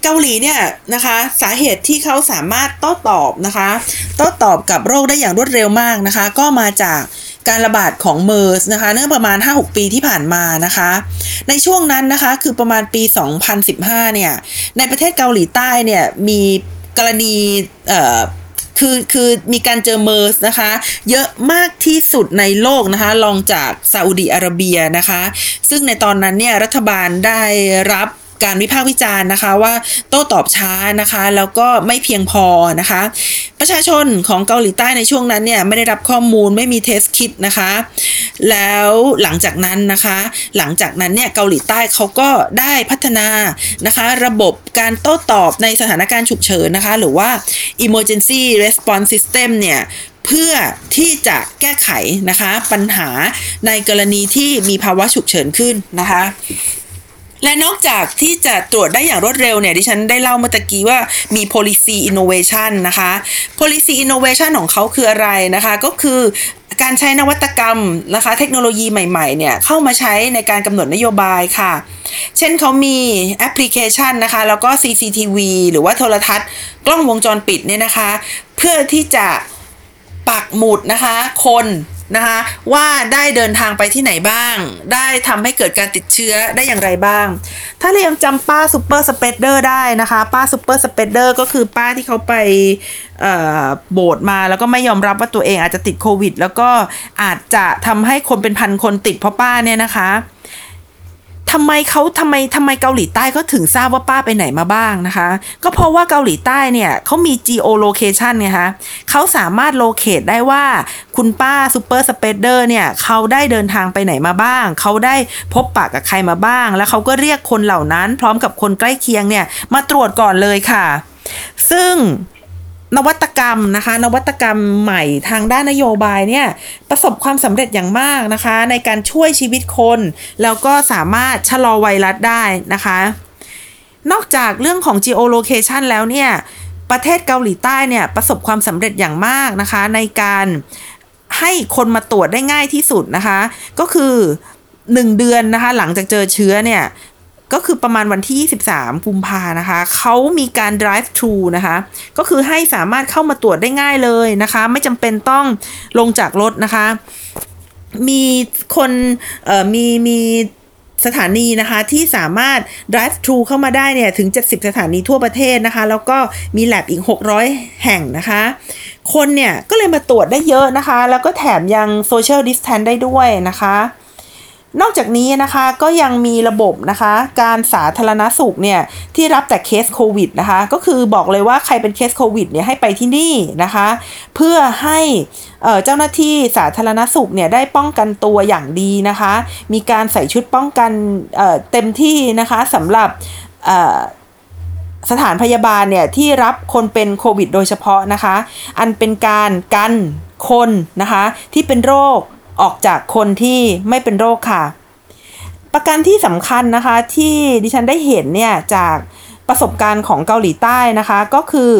Speaker 1: กาหลีเนี่ยนะคะสาเหตุที่เขาสามารถโต้ตอบนะคะโต้ตอบกับโรคได้อย่างรวดเร็วมากนะคะ ก็มาจากการระบาดของเมอร์สนะคะเนื่องประมาณ 5-6 ปีที่ผ่านมานะคะ ในช่วงนั้นนะคะคือประมาณปี 2015 เนี่ย ในประเทศเกาหลีใต้เนี่ยมีกรณีเอ่อคือคือมีการเจอเมอร์สนะคะ เยอะมากที่สุดในโลกนะคะรองจากซาอุดีอาระเบียนะคะ ซึ่งในตอนนั้นเนี่ยรัฐบาลได้รับ การวิพากษ์วิจารณ์นะคะว่าโต้ตอบช้านะคะแล้วก็ไม่เพียงพอนะคะ ประชาชนของเกาหลีใต้ในช่วงนั้นเนี่ยไม่ได้รับข้อมูลไม่มีเทสคิดนะคะ แล้วหลังจากนั้นนะคะ หลังจากนั้นเนี่ยเกาหลีใต้เขาก็ได้พัฒนานะคะ ระบบการโต้ตอบในสถานการณ์ฉุกเฉินนะคะ หรือว่า emergency response system เนี่ยเพื่อที่จะแก้ไขนะคะปัญหาในกรณีที่มีภาวะฉุกเฉินขึ้นนะคะ และนอกจากที่จะตรวจได้อย่างรวดเร็วเนี่ยดิฉันได้เล่าเมื่อกี้ว่ามี policy innovation นะคะ policy innovation ของเขาคืออะไรนะคะ ก็คือการใช้นวัตกรรมนะคะ เทคโนโลยีใหม่ๆเนี่ยเข้ามาใช้ในการกำหนดนโยบายค่ะ เช่นเขามีแอปพลิเคชันนะคะ แล้วก็ CCTV หรือว่าโทรทัศน์ กล้องวงจรปิดเนี่ยนะคะ เพื่อที่จะปักหมุดนะคะ คน นะคะว่าได้เดินทางไปที่ไหนบ้าง ได้ทำให้เกิดการติดเชื้อได้อย่างไรบ้าง ถ้าเรายังจำป้า super spreader ได้นะคะป้า super spreader ก็คือป้าที่เขาไปโบสถ์มาแล้วก็ไม่ยอมรับว่าตัวเองอาจจะติดโควิด แล้วก็อาจจะทำให้คนเป็นพันคนติดเพราะป้าเนี่ยนะคะ ทำไมเขาทำไมทำไมเกาหลีใต้เขาถึงทราบว่าป้าไปไหนมาบ้างนะคะ ก็เพราะว่าเกาหลีใต้เนี่ยเขามี geolocation ไงคะเขาสามารถ locate ได้ว่าคุณป้า super spreader เนี่ยเขาได้เดินทางไปไหนมาบ้าง เขาได้พบปะกับใครมาบ้าง แล้วเขาก็เรียกคนเหล่านั้น พร้อมกับคนใกล้เคียงเนี่ยมาตรวจก่อนเลยค่ะ ซึ่ง นวัตกรรมนะคะ นวัตกรรมใหม่ทางด้านนโยบายเนี่ยประสบความสำเร็จอย่างมากนะคะ ในการช่วยชีวิตคน แล้วก็สามารถชะลอไวรัสได้นะคะ นอกจากเรื่องของ geolocation แล้วเนี่ยประเทศเกาหลีใต้เนี่ยประสบความสำเร็จอย่างมากนะคะ ในการให้คนมาตรวจได้ง่ายที่สุดนะคะ ก็คือ 1 เดือนนะคะ หลังจากเจอเชื้อเนี่ย ก็คือประมาณวันที่ 23 กุมภานะคะ เขามีการ drive thru นะคะ ก็คือให้สามารถเข้ามาตรวจได้ง่ายเลยนะคะ ไม่จำเป็นต้องลงจากรถนะคะ มีคนเอ่อมีมีสถานีนะคะที่สามารถ drive thru เข้ามาได้เนี่ยถึง 70 สถานีทั่วประเทศนะคะ แล้วก็มี lab อีก 600 แห่งนะคะ คนเนี่ยก็เลยมาตรวจได้เยอะนะคะ แล้วก็แถมยัง social distance ได้ด้วยนะคะ นอกจากนี้นะคะก็ยังมีระบบนะคะการสาธารณสุขเนี่ยที่รับแต่เคสโควิดนะคะก็คือบอกเลยว่าใครเป็นเคสโควิดเนี่ยให้ไปที่นี่นะคะเพื่อให้เจ้าหน้าที่สาธารณสุขเนี่ยได้ป้องกันตัวอย่างดีนะคะ มีการใส่ชุดป้องกันเเต็มที่นะคะสำหรับสถานพยาบาลเนี่ยที่รับคนเป็นโควิดโดยเฉพาะนะคะ อันเป็นการกันคนนะคะที่เป็นโรค ออกจากคนที่ไม่เป็นโรคค่ะ ประการที่สำคัญนะคะที่ดิฉันได้เห็นเนี่ยจากประสบการณ์ของเกาหลีใต้นะคะ ก็คือ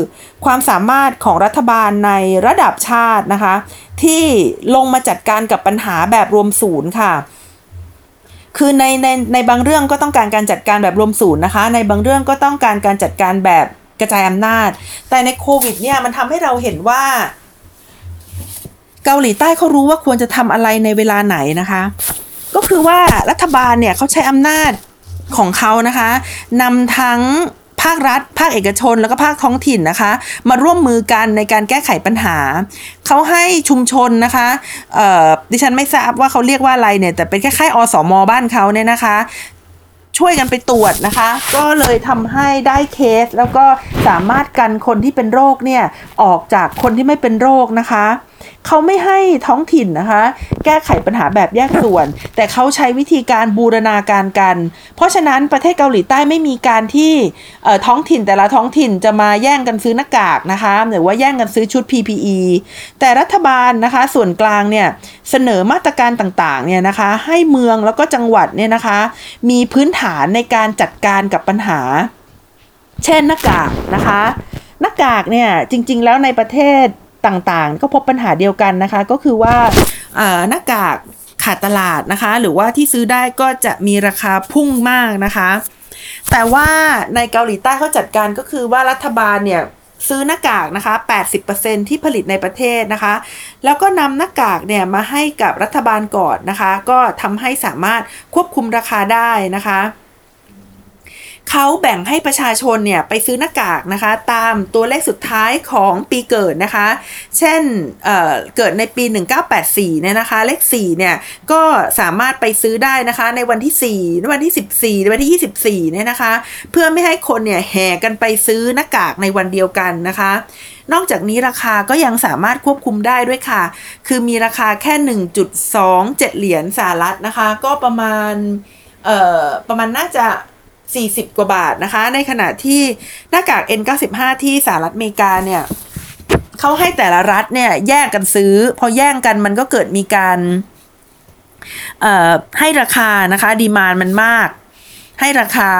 Speaker 1: ความสามารถของรัฐบาลในระดับชาตินะคะ ที่ลงมาจัดการกับปัญหาแบบรวมศูนย์ค่ะ คือในในในบางเรื่องก็ต้องการการจัดการแบบรวมศูนย์นะคะ ในบางเรื่องก็ต้องการการจัดการแบบกระจายอำนาจ แต่ในโควิดเนี่ยมันทำให้เราเห็นว่า เกาหลีใต้เขารู้ว่าควรจะทำอะไรในเวลาไหนนะคะ ก็คือว่ารัฐบาลเนี่ยเขาใช้อำนาจของเขานะคะนำทั้งภาครัฐ ภาคเอกชน แล้วก็ภาคท้องถิ่นนะคะ มาร่วมมือกันในการแก้ไขปัญหา เขาให้ชุมชนนะคะดิฉันไม่ทราบว่าเขาเรียกว่าอะไรเนี่ย แต่เป็นแคล้ายอสมอบ้านเขาเนี่ยนะคะ ช่วยกันไปตรวจนะคะ ก็เลยทำให้ได้เคส แล้วก็สามารถกันคนที่เป็นโรคเนี่ย ออกจากคนที่ไม่เป็นโรคนะคะ เขาไม่ให้ท้องถิ่นนะคะ แก้ไขปัญหาแบบแยกส่วน แต่เขาใช้วิธีการบูรณาการกัน เพราะฉะนั้นประเทศเกาหลีใต้ไม่มีการที่ท้องถิ่นแต่ละท้องถิ่นจะมาแย่งกันซื้อหน้ากากนะคะ หรือว่าแย่งกันซื้อชุด PPE แต่รัฐบาลนะคะส่วนกลางเนี่ยเสนอมาตรการต่างๆเนี่ยนะคะ ให้เมืองแล้วก็จังหวัดเนี่ยนะคะ มีพื้นฐานในการจัดการกับปัญหา เช่นหน้ากากนะคะ หน้ากากเนี่ยจริง ๆ แล้วในประเทศ ต่างๆ ก็พบปัญหาเดียวกันนะคะ ก็คือว่าหน้ากากขาดตลาดนะคะ หรือว่าที่ซื้อได้ก็จะมีราคาพุ่งมากนะคะ แต่ว่าในเกาหลีใต้เขาจัดการก็คือว่ารัฐบาลเนี่ยซื้อหน้ากากนะคะ 80%ที่ผลิตในประเทศนะคะ แล้วก็นำหน้ากากเนี่ยมาให้กับรัฐบาลก่อนนะคะ ก็ทำให้สามารถควบคุมราคาได้นะคะ เขาแบ่งให้ประชาชนเนี่ยไปซื้อหน้ากากนะคะ ตามตัวเลขสุดท้ายของปีเกิดนะคะ เช่นเเกิดในปี 1984 เนี่ยนะคะ เลข 4 เนี่ย ก็สามารถไปซื้อได้นะคะ ในวันที่ 4 ในวันที่ 14 ในวันที่ 24 เนี่ยนะคะ เพื่อไม่ให้คนเนี่ยแห่กันไปซื้อหน้ากากในวันเดียวกันนะคะนอกจากนี้ราคาก็ยังสามารถควบคุมได้ด้วยค่ะ คือมีราคาแค่ 1.27 เหรียญสหรัฐนะคะ ก็ประมาณ เอ่อ ประมาณน่าจะ 40 กว่าบาทนะคะ ในขณะที่หน้ากาก N95 ที่สหรัฐอเมริกาเนี่ยเขาให้แต่ละรัฐเนี่ยแยกกันซื้อ พอแย่งกันมันก็เกิดมีการให้ราคานะคะดีมานมันมาก ให้ราคา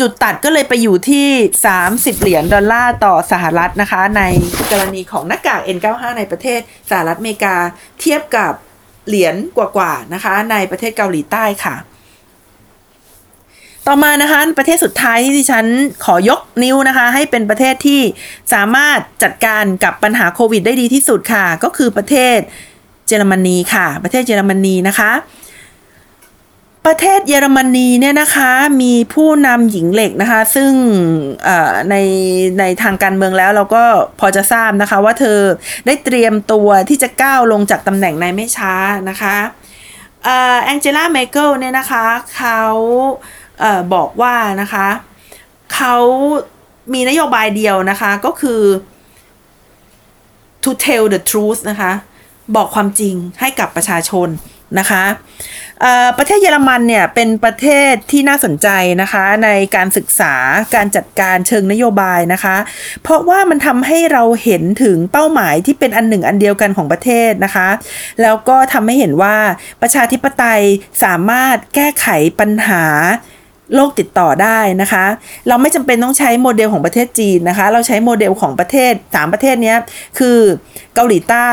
Speaker 1: จุดตัดก็เลยไปอยู่ที่ 30 เหรียญดอลลาร์ต่อสหรัฐนะคะ ในกรณีของหน้ากาก N95 ในประเทศสหรัฐอเมริกาเทียบกับเหรียญกว่าๆนะคะ ในประเทศเกาหลีใต้ค่ะ ต่อมานะคะประเทศสุดท้ายที่ดิฉันขอยกนิ้วนะคะ ให้เป็นประเทศที่สามารถจัดการกับปัญหาโควิดได้ดีที่สุดค่ะ ก็คือประเทศเยอรมนีค่ะ ประเทศเยอรมนีนะคะ ประเทศเยอรมนีเนี่ยนะคะมีผู้นำหญิงเหล็กนะคะ ซึ่งในในทางการเมืองแล้วเราก็พอจะทราบนะคะ ว่าเธอได้เตรียมตัวที่จะก้าวลงจากตำแหน่งในไม่ช้านะคะเอ่อแองเจล่าเมเกิลเนี่ยนะคะเขาเออบอกว่านะคะเขามีนโยบายเดียวนะคะก็คือ to tell the truth นะคะ บอกความจริงให้กับประชาชนนะคะประเทศเยอรมันเนี่ยเป็นประเทศที่น่าสนใจนะคะในการศึกษาการจัดการเชิงนโยบายนะคะ เพราะว่ามันทำให้เราเห็นถึงเป้าหมายที่เป็นอันหนึ่งอันเดียวกันของประเทศนะคะ แล้วก็ทำให้เห็นว่าประชาธิปไตยสามารถแก้ไขปัญหา โรคติดต่อได้นะคะ เราไม่จำเป็นต้องใช้โมเดลของประเทศจีนนะคะ เราใช้โมเดลของประเทศสามประเทศนี้คือเกาหลีใต้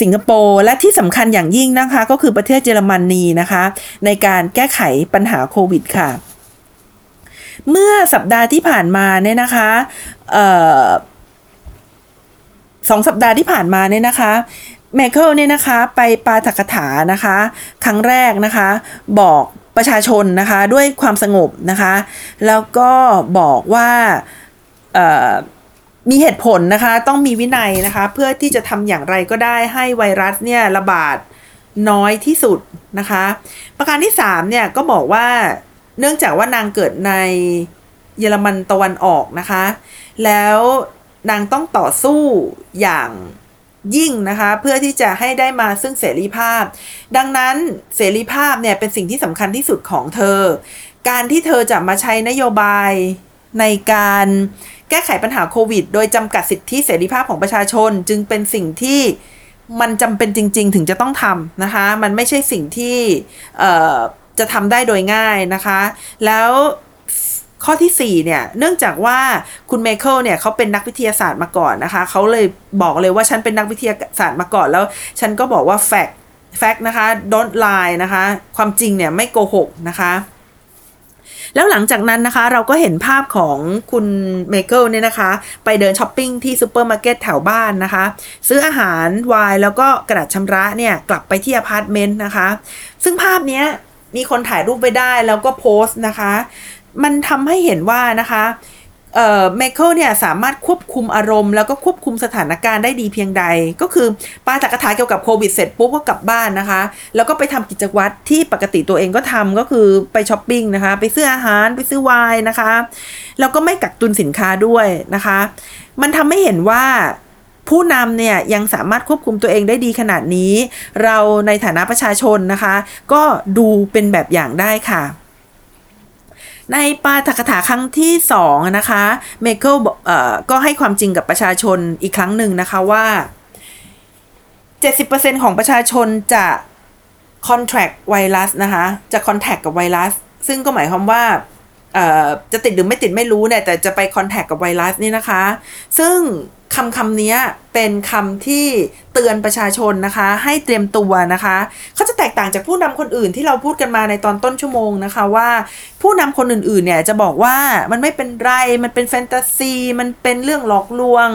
Speaker 1: สิงคโปร์และที่สำคัญอย่างยิ่งนะคะ ก็คือประเทศเยอรมนีนะคะ ในการแก้ไขปัญหาโควิดค่ะ เมื่อสัปดาห์ที่ผ่านมาเนี่ยนะคะออสองสัปดาห์ที่ผ่านมาเนี่ยนะคะ เมเคิลเนี่ยนะคะไปปาฐกถานะคะ ครั้งแรกนะคะ บอกประชาชนนะคะด้วยความสงบนะคะ แล้วก็บอกว่ามีเหตุผลนะคะ ต้องมีวินัยนะคะ เพื่อที่จะทำอย่างไรก็ได้ให้ไวรัสเนี่ยระบาดน้อยที่สุดนะคะ ประการที่3เนี่ยก็บอกว่าเนื่องจากว่านางเกิดในเยอรมันตะวันออกนะคะ แล้วนางต้องต่อสู้อย่าง ยิ่งนะคะ เพื่อที่จะให้ได้มาซึ่งเสรีภาพ ดังนั้นเสรีภาพเนี่ยเป็นสิ่งที่สำคัญที่สุดของเธอ การที่เธอจะมาใช้นโยบายในการแก้ไขปัญหาโควิด โดยจำกัดสิทธิเสรีภาพของประชาชน จึงเป็นสิ่งที่มันจำเป็นจริง ๆ ถึงจะต้องทำนะคะ มันไม่ใช่สิ่งที่จะทำได้โดยง่ายนะคะ แล้ว ข้อที่4เนี่ย เนื่องจากว่าคุณเมเคิลเนี่ยเขาเป็นนักวิทยาศาสตร์มาก่อนนะคะ เขาเลยบอกเลยว่าฉันเป็นนักวิทยาศาสตร์มาก่อน แล้วฉันก็บอกว่า fact fact นะคะ don't lie นะคะ ความจริงเนี่ยไม่โกหกนะคะแล้วหลังจากนั้นนะคะเราก็เห็นภาพของคุณเมเคิลเนี่ยนะคะ ไปเดินช้อปปิ้งที่ซูเปอร์มาร์เก็ตแถวบ้านนะคะ ซื้ออาหารไวน์แล้วก็กระดาษชำระเนี่ย กลับไปที่อพาร์ตเมนต์นะคะ ซึ่งภาพนี้มีคนถ่ายรูปไปได้แล้วก็โพสต์นะคะ มันทำให้เห็นว่านะคะเอ่อเมเคิลเนี่ยสามารถควบคุมอารมณ์แล้วก็ควบคุมสถานการณ์ได้ดีเพียงใด ก็คือปาจากกระถาเกี่ยวกับโควิดเสร็จปุ๊บก็กลับบ้านนะคะ แล้วก็ไปทำกิจวัตรที่ปกติตัวเองก็ทำก็คือไปช้อปปิ้งนะคะ ไปซื้ออาหารไปซื้อไวน์นะคะ แล้วก็ไม่กักตุนสินค้าด้วยนะคะ มันทำให้เห็นว่าผู้นำเนี่ยยังสามารถควบคุมตัวเองได้ดีขนาดนี้ เราในฐานะประชาชนนะคะ ก็ดูเป็นแบบอย่างได้ค่ะ ในปาฐกถาครั้งที่สองนะคะเมเคิลก็ให้ความจริงกับประชาชนอีกครั้งหนึ่งนะคะว่า 70%ของประชาชนจะคอนแทคไวรัสนะคะ จะคอนแทคกับไวรัส ซึ่งก็หมายความว่า จะติดหรือไม่ติดไม่รู้เนี่ย แต่จะไป contact กับไวรัสนี่นะคะ ซึ่งคำคำนี้เป็นคำที่เตือนประชาชนนะคะ ให้เตรียมตัวนะคะ เขาจะแตกต่างจากผู้นำคนอื่นที่เราพูดกันมาในตอนต้นชั่วโมงนะคะว่า ผู้นำคนอื่นๆเนี่ยจะบอกว่ามันไม่เป็นไร มันเป็นแฟนตาซี มันเป็นเรื่องหลอกลวง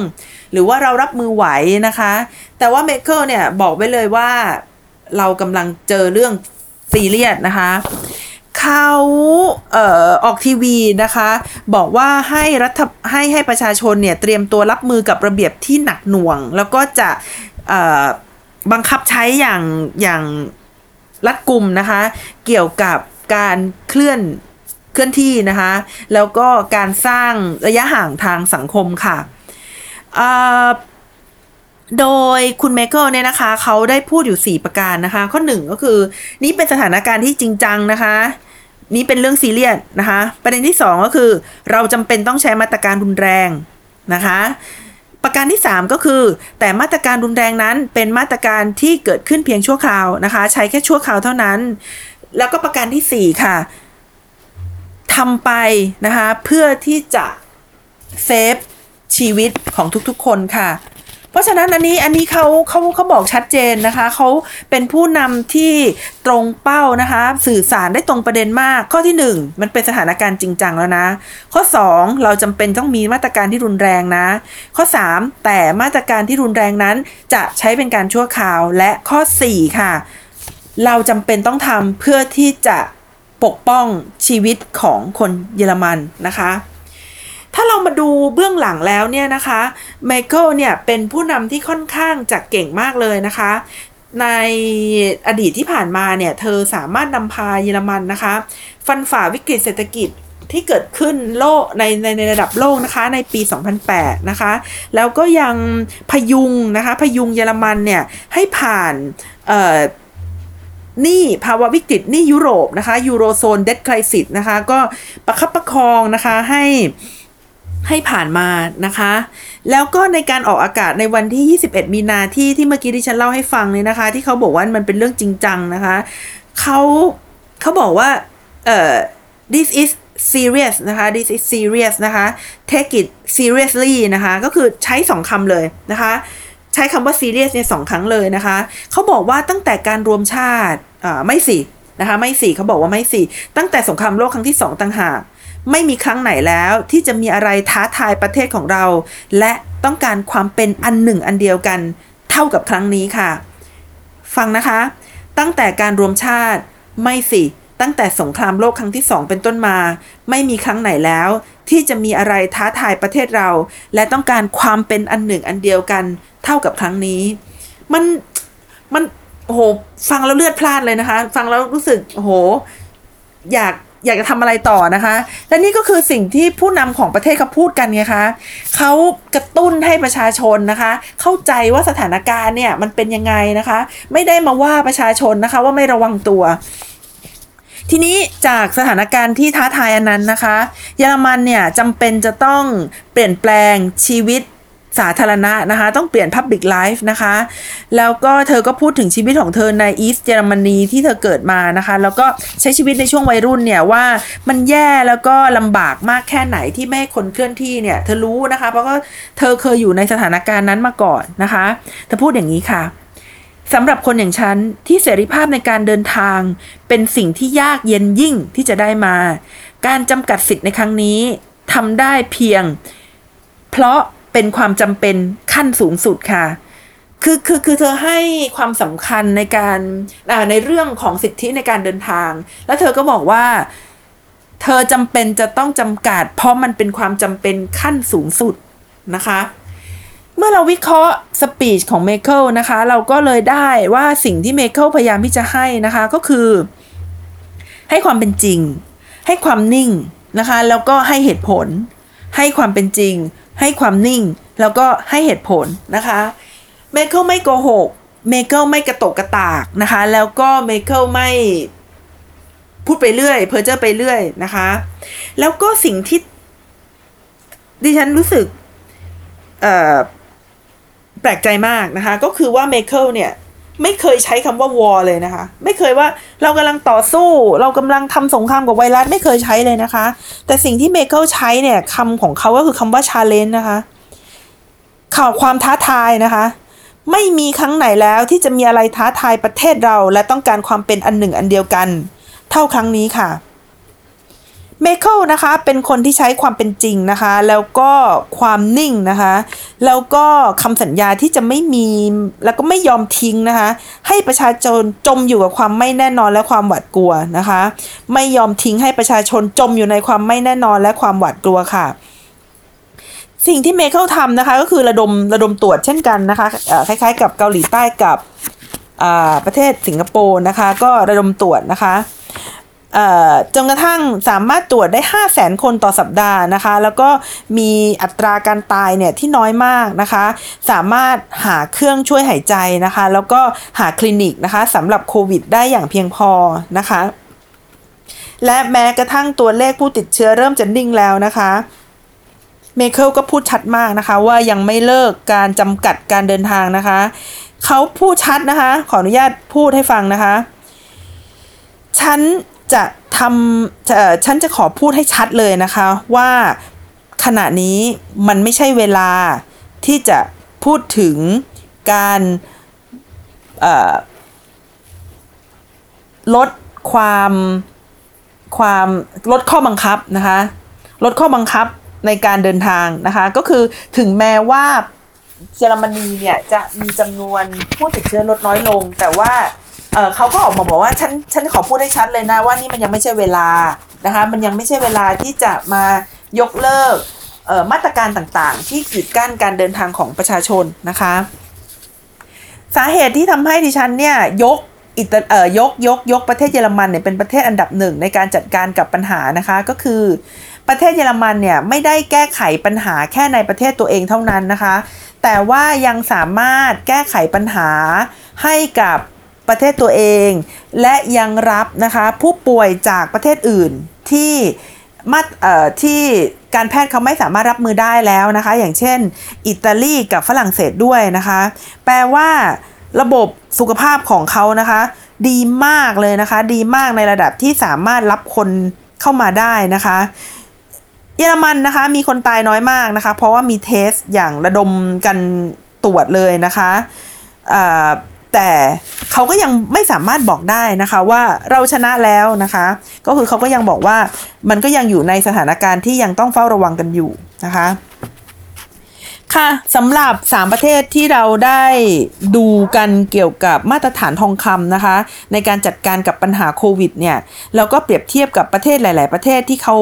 Speaker 1: หรือว่าเรารับมือไหวนะคะ แต่ว่าเมเคิลเนี่ยบอกไว้เลยว่าเรากำลังเจอเรื่องซีเรียสนะคะ เขาเอ่อออกทีวีนะคะ บอกว่าให้รัฐให้ให้ประชาชนเนี่ยเตรียมตัวรับมือกับระเบียบที่หนักหน่วง แล้วก็จะเอ่อบังคับใช้อย่างอย่างรัดกุมนะคะ เกี่ยวกับการเคลื่อนเคลื่อนที่นะคะ แล้วก็การสร้างระยะห่างทางสังคมค่ะเอ่อ โดยคุณเมเคิลเนี่ยนะคะ เขาได้พูดอยู่ 4 ประการนะคะ ข้อ 1 ก็คือ นี่เป็นสถานการณ์ที่จริงจังนะคะ นี่เป็นเรื่องซีเรียสนะคะ ประเด็นที่ 2 ก็คือ เราจำเป็นต้องใช้มาตรการรุนแรงนะคะ ประการที่ 3 ก็คือ แต่มาตรการรุนแรงนั้นเป็นมาตรการที่เกิดขึ้นเพียงชั่วคราวนะคะ ใช้แค่ชั่วคราวเท่านั้น แล้วก็ประการทีสี่4 ค่ะทำไปนะคะเพื่อที่จะเซฟชีวิตของทุกๆคนค่ะ เพราะฉะนั้นอันนี้อันนี้เขาเขาเขาบอกชัดเจนนะคะเขาเป็นผู้นำที่ตรงเป้านะคะ สื่อสารได้ตรงประเด็นมาก ข้อที่หนึ่งมันเป็นสถานการณ์จริงจังแล้วนะ ข้อสองเราจำเป็นต้องมีมาตรการที่รุนแรงนะ ข้อสามแต่มาตรการที่รุนแรงนั้นจะใช้เป็นการชั่วคราวและข้อสี่ค่ะ เราจำเป็นต้องทำเพื่อที่จะปกป้องชีวิตของคนเยอรมันนะคะ ถ้าเรามาดูเบื้องหลังแล้วเนี่ยนะคะไมเคิลเนี่ยเป็นผู้นำที่ค่อนข้างจะเก่งมากเลยนะคะ ในอดีตที่ผ่านมาเนี่ยเธอสามารถนำพาเยอรมันนะคะ ฟันฝ่าวิกฤตเศรษฐกิจที่เกิดขึ้นโลกในในในระดับโลกนะคะในปี 2008 นะคะ แล้วก็ยังพยุงนะคะพยุงเยอรมันเนี่ยให้ผ่านเอ่อหนี้ภาวะวิกฤตหนี้ยุโรปนะคะยูโรโซนเด t ค r ิ s นะคะ ก็ประคับประคองนะคะให้ ให้ผ่านมานะคะ แล้วก็ในการออกอากาศในวันที่ 21 มีนาที่ที่เมื่อกี้ที่ฉันเล่าให้ฟังเนี่ยนะคะ ที่เขาบอกว่ามันเป็นเรื่องจริงจังนะคะเขาเขาบอกว่าเอ่อ this is serious นะคะ this is serious นะคะ take it seriously นะคะ ก็คือใช้สองคำเลยนะคะ ใช้คำว่า serious เนี่ยสองครั้งเลยนะคะ เขาบอกว่าตั้งแต่การรวมชาติอ่าไม่สินะคะ ไม่สิเขาบอกว่าไม่สิตั้งแต่สงครามโลกครั้งที่สองต่างหาก ไม่มีครั้งไหนแล้วที่จะมีอะไรท้าทายประเทศของเรา และต้องการความเป็นอันหนึ่งอันเดียวกัน เท่ากับครั้งนี้ค่ะ ฟังนะคะ ตั้งแต่การรวมชาติไม่สิตั้งแต่สงครามโลกครั้งที่สองเป็นต้นมา ไม่มีครั้งไหนแล้ว ที่จะมีอะไรท้าทายประเทศเรา และต้องการความเป็นอันหนึ่งอันเดียวกัน เท่ากับครั้งนี้ มันมันโอ้โหฟังแล้วเลือดพล่านเลยนะคะ ฟังแล้วรู้สึกโอ้โหอยาก อยากจะทำอะไรต่อนะคะ และนี่ก็คือสิ่งที่ผู้นำของประเทศเขาพูดกันไงคะเขากระตุ้นให้ประชาชนนะคะ เข้าใจว่าสถานการณ์เนี่ยมันเป็นยังไงนะคะ ไม่ได้มาว่าประชาชนนะคะว่าไม่ระวังตัวทีนี้จากสถานการณ์ที่ท้าทายอันนั้นนะคะ เยอรมันเนี่ยจำเป็นจะต้องเปลี่ยนแปลงชีวิต สาธารณะนะคะ ต้องเปลี่ยน Public Life นะคะ แล้วก็เธอก็พูดถึงชีวิตของเธอในอีสต์เยอรมนีที่เธอเกิดมานะคะ แล้วก็ใช้ชีวิตในช่วงวัยรุ่นเนี่ยว่ามันแย่แล้วก็ลำบากมากแค่ไหนที่ไม่ให้คนเคลื่อนที่เนี่ย เธอรู้นะคะ เพราะก็เธอเคยอยู่ในสถานการณ์นั้นมาก่อนนะคะเธอพูดอย่างนี้ค่ะสำหรับคนอย่างฉันที่เสรีภาพในการเดินทาง เป็นสิ่งที่ยากเย็นยิ่งที่จะได้มา การจำกัดสิทธิ์ในครั้งนี้ทำได้เพียง เพราะ เป็นความจำเป็นขั้นสูงสุดค่ะ คือคือคือเธอให้ความสำคัญในการในเรื่องของสิทธิในการเดินทาง แล้วเธอก็บอกว่าเธอจำเป็นจะต้องจำกัด เพราะมันเป็นความจำเป็นขั้นสูงสุดนะคะ เมื่อเราวิเคราะห์ speech ของเมเคิลนะคะ เราก็เลยได้ว่าสิ่งที่เมเคิลพยายามที่จะให้นะคะก็คือ ให้ความเป็นจริง ให้ความนิ่งนะคะ แล้วก็ให้เหตุผล ให้ความเป็นจริง ให้ความนิ่ง แล้วก็ให้เหตุผลนะคะเมเคิลไม่โกหกเมเคิลไม่กระโตกกระตากนะคะ แล้วก็เมเคิลไม่พูดไปเรื่อย เพ้อเจ้อไปเรื่อยนะคะ แล้วก็สิ่งที่ดิฉันรู้สึกแปลกใจมากนะคะ ก็คือว่าเมเคิลเนี่ย ไม่เคยใช้คำว่า war เลยนะคะ ไม่เคยว่าเรากำลังต่อสู้ เรากำลังทำสงครามกับไวรัสไม่เคยใช้เลยนะคะ แต่สิ่งที่เมเคิลใช้เนี่ยคำของเขาก็คือคำว่า challenge นะคะคือความท้าทายนะคะ ไม่มีครั้งไหนแล้วที่จะมีอะไรท้าทายประเทศเรา และต้องการความเป็นอันหนึ่งอันเดียวกัน เท่าครั้งนี้ค่ะ เมเคิลนะคะเป็นคนที่ใช้ความเป็นจริงนะคะ แล้วก็ความนิ่งนะคะ แล้วก็คำสัญญาที่จะไม่มีแล้วก็ไม่ยอมทิ้งนะคะ ให้ประชาชนจมอยู่กับความไม่แน่นอนและความหวาดกลัวนะคะ ไม่ยอมทิ้งให้ประชาชนจมอยู่ในความไม่แน่นอนและความหวาดกลัวค่ะสิ่งที่เมเคิลทำนะคะก็คือระดมระดมตรวจเช่นกันนะคะคล้ายๆ กับเกาหลีใต้กับประเทศสิงคโปร์นะคะ ก็ระดมตรวจนะคะ จนกระทั่งสามารถตรวจได้ 5 0 0แสนคนต่อสัปดาห์นะคะ แล้วก็มีอัตราการตายเนี่ยที่น้อยมากนะคะ สามารถหาเครื่องช่วยหายใจนะคะ แล้วก็หาคลินิกนะคะสำหรับโควิดได้อย่างเพียงพอนะคะ และแม้กระทั่งตัวเลขผู้ติดเชื้อเริ่มจะนิ่งแล้วนะคะเมเคิลก็พูดชัดมากนะคะ ว่ายังไม่เลิกการจำกัดการเดินทางนะคะ เขาพูดชัดนะคะ ขออนุญาตพูดให้ฟังนะคะ ฉัน จะทำฉันจะขอพูดให้ชัดเลยนะคะว่าขณะนี้มันไม่ใช่เวลาที่จะพูดถึงการลดความความลดข้อบังคับนะคะลดข้อบังคับในการเดินทางนะคะก็คือถึงแม้ว่าเยอรมนีเนี่ยจะมีจำนวนผู้ติดเชื้อลดน้อยลง แต่ว่า เออเขาก็ออกมาบอกว่าฉันฉันขอพูดให้ชัดเลยนะว่านี่มันยังไม่ใช่เวลานะคะมันยังไม่ใช่เวลาที่จะมายกเลิกมาตรการต่างๆ ที่กีดกั้นการเดินทางของประชาชนนะคะ สาเหตุที่ทำให้ดิฉันเนี่ยยกอิตาเอ่อยกยกยกประเทศเยอรมันเนี่ยเป็นประเทศอันดับหนึ่งในการจัดการกับปัญหานะคะก็คือประเทศเยอรมันเนี่ยไม่ได้แก้ไขปัญหาแค่ในประเทศตัวเองเท่านั้นนะคะ แต่ว่ายังสามารถแก้ไขปัญหาให้กับ ประเทศตัวเอง และยังรับนะคะผู้ป่วยจากประเทศอื่นที่มาที่การแพทย์เขาไม่สามารถรับมือได้แล้วนะคะ อย่างเช่น อิตาลีกับฝรั่งเศสด้วยนะคะ แปลว่าระบบสุขภาพของเขานะคะ ดีมากเลยนะคะ ดีมากในระดับที่สามารถรับคนเข้ามาได้นะคะ เยอรมันนะคะ มีคนตายน้อยมากนะคะ เพราะว่ามีเทสอย่างระดมกันตรวจเลยนะคะ แต่เขาก็ยังไม่สามารถบอกได้นะคะว่าเราชนะแล้วนะคะ ก็คือเขาก็ยังบอกว่ามันก็ยังอยู่ในสถานการณ์ที่ยังต้องเฝ้าระวังกันอยู่นะคะค่ะสำหรับ 3 ประเทศที่เราได้ดูกันเกี่ยวกับมาตรฐานทองคำนะคะ ในการจัดการกับปัญหาโควิดเนี่ยเราก็เปรียบเทียบกับประเทศหลาย ๆ ประเทศที่เขา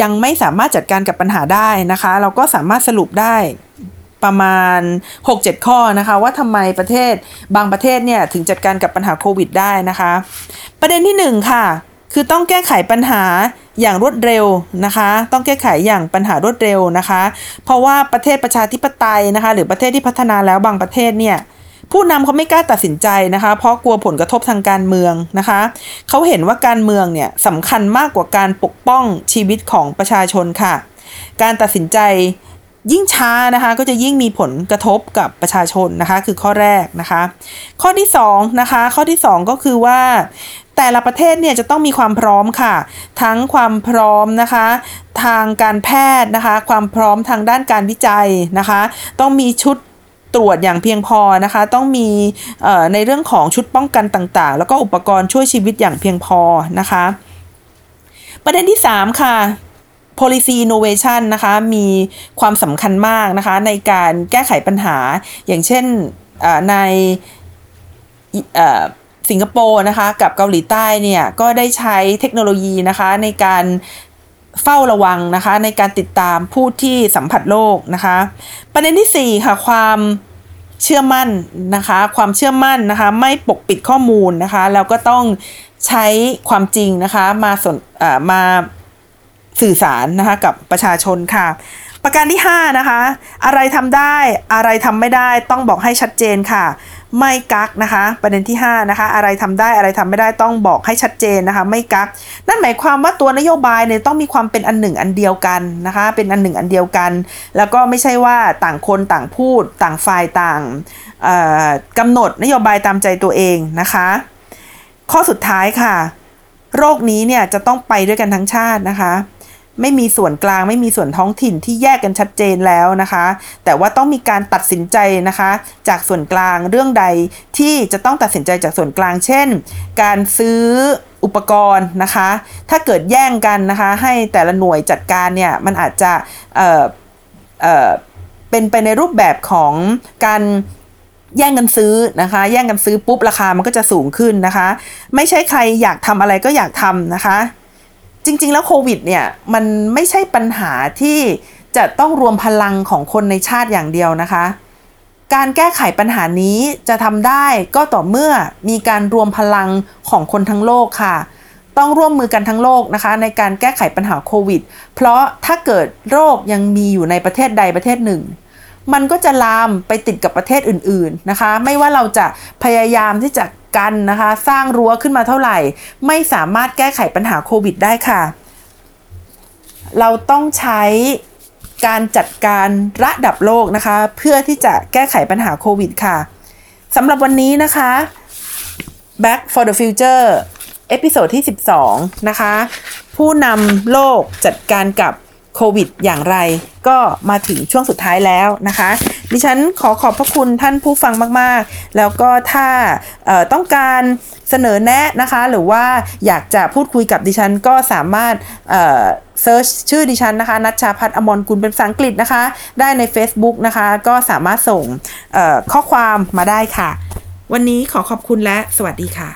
Speaker 1: ยังไม่สามารถจัดการกับปัญหาได้นะคะ เราก็สามารถสรุปได้ ประมาณ 6-7 ข้อนะคะ ว่าทำไมประเทศบางประเทศเนี่ยถึงจัดการกับปัญหาโควิดได้นะคะ ประเด็นที่ 1 ค่ะ คือต้องแก้ไขปัญหาอย่างรวดเร็วนะคะ ต้องแก้ไขอย่างปัญหารวดเร็วนะคะ เพราะว่าประเทศประชาธิปไตยนะคะ หรือประเทศที่พัฒนาแล้วบางประเทศเนี่ยผู้นำเขาไม่กล้าตัดสินใจนะคะ เพราะกลัวผลกระทบทางการเมืองนะคะ เขาเห็นว่าการเมืองเนี่ยสำคัญมากกว่าการปกป้องชีวิตของประชาชนค่ะ การตัดสินใจ ยิ่งช้านะคะก็จะยิ่งมีผลกระทบกับประชาชนนะคะคือข้อแรกนะคะ ข้อที่2นะคะข้อที่ 2 ก็คือว่าแต่ละประเทศเนี่ยจะต้องมีความพร้อมค่ะ ทั้งความพร้อมนะคะ ทางการแพทย์นะคะ ความพร้อมทางด้านการวิจัยนะคะ ต้องมีชุดตรวจอย่างเพียงพอนะคะ ต้องมีในเรื่องของชุดป้องกันต่างๆ แล้วก็อุปกรณ์ช่วยชีวิตอย่างเพียงพอนะคะ ประเด็นที่ 3 ค่ะ policy innovation นะคะมีความสำคัญมากนะคะในการแก้ไขปัญหา อย่างเช่นในสิงคโปร์นะคะกับเกาหลีใต้เนี่ยก็ได้ใช้เทคโนโลยีนะคะในการเฝ้าระวังนะคะในการติดตามผู้ที่สัมผัสโรคนะคะ ประเด็นที่ 4 ค่ะ ความเชื่อมั่นนะคะ ความเชื่อมั่นนะคะไม่ปกปิดข้อมูลนะคะแล้วก็ต้องใช้ความจริงนะคะมาสนมา สื่อสารนะคะกับประชาชนค่ะ ประการที่ 5 นะคะ อะไรทำได้อะไรทำไม่ได้ต้องบอกให้ชัดเจนค่ะ ไม่กักนะคะ ประเด็นที่ 5 นะคะ อะไรทำได้อะไรทำไม่ได้ต้องบอกให้ชัดเจนนะคะ ไม่กัก นั่นหมายความว่าตัวนโยบายเนี่ยต้องมีความเป็นอันหนึ่งอันเดียวกันนะคะ เป็นอันหนึ่งอันเดียวกัน แล้วก็ไม่ใช่ว่าต่างคนต่างพูด ต่างฝ่ายต่างกำหนดนโยบายตามใจตัวเองนะคะ ข้อสุดท้ายค่ะ โรคนี้เนี่ยจะต้องไปด้วยกันทั้งชาตินะคะ ไม่มีส่วนกลางไม่มีส่วนท้องถิ่นที่แยกกันชัดเจนแล้วนะคะ แต่ว่าต้องมีการตัดสินใจนะคะ จากส่วนกลางเรื่องใดที่จะต้องตัดสินใจจากส่วนกลาง เช่น การซื้ออุปกรณ์นะคะ ถ้าเกิดแย่งกันนะคะ ให้แต่ละหน่วยจัดการเนี่ยมันอาจจะเอ่อเอ่อเป็นไปในรูปแบบของการแย่งกันซื้อนะคะ แย่งกันซื้อปุ๊บราคามันก็จะสูงขึ้นนะคะ ไม่ใช่ใครอยากทำอะไรก็อยากทำนะคะ จริง ๆ แล้วโควิดเนี่ยมันไม่ใช่ปัญหาที่จะต้องรวมพลังของคนในชาติอย่างเดียวนะคะ การแก้ไขปัญหานี้จะทำได้ก็ต่อเมื่อมีการรวมพลังของคนทั้งโลกค่ะ ต้องร่วมมือกันทั้งโลกนะคะ ในการแก้ไขปัญหาโควิด เพราะถ้าเกิดโรคยังมีอยู่ในประเทศใดประเทศหนึ่ง มันก็จะลามไปติดกับประเทศอื่น ๆนะคะ ไม่ว่าเราจะพยายามที่จะ กันนะคะ สร้างรั้วขึ้นมาเท่าไหร่ ไม่สามารถแก้ไขปัญหาโควิดได้ค่ะ เราต้องใช้การจัดการระดับโลกนะคะ เพื่อที่จะแก้ไขปัญหาโควิดค่ะสำหรับวันนี้นะคะ Back for the Future episode ที่ 12 นะคะ ผู้นำโลกจัดการกับ โควิดอย่างไร ก็มาถึงช่วงสุดท้ายแล้วนะคะ ดิฉันขอขอบพระคุณท่านผู้ฟังมากๆ แล้วก็ถ้าต้องการเสนอแนะนะคะ หรือว่าอยากจะพูดคุยกับดิฉันก็สามารถเซิร์ชชื่อดิฉันนะคะนัชชาพัฒน์อมรกุลเป็นภาษาอังกฤษนะคะ ได้ใน Facebook นะคะ ก็สามารถส่งข้อความมาได้ค่ะ วันนี้ขอขอบคุณและสวัสดีค่ะ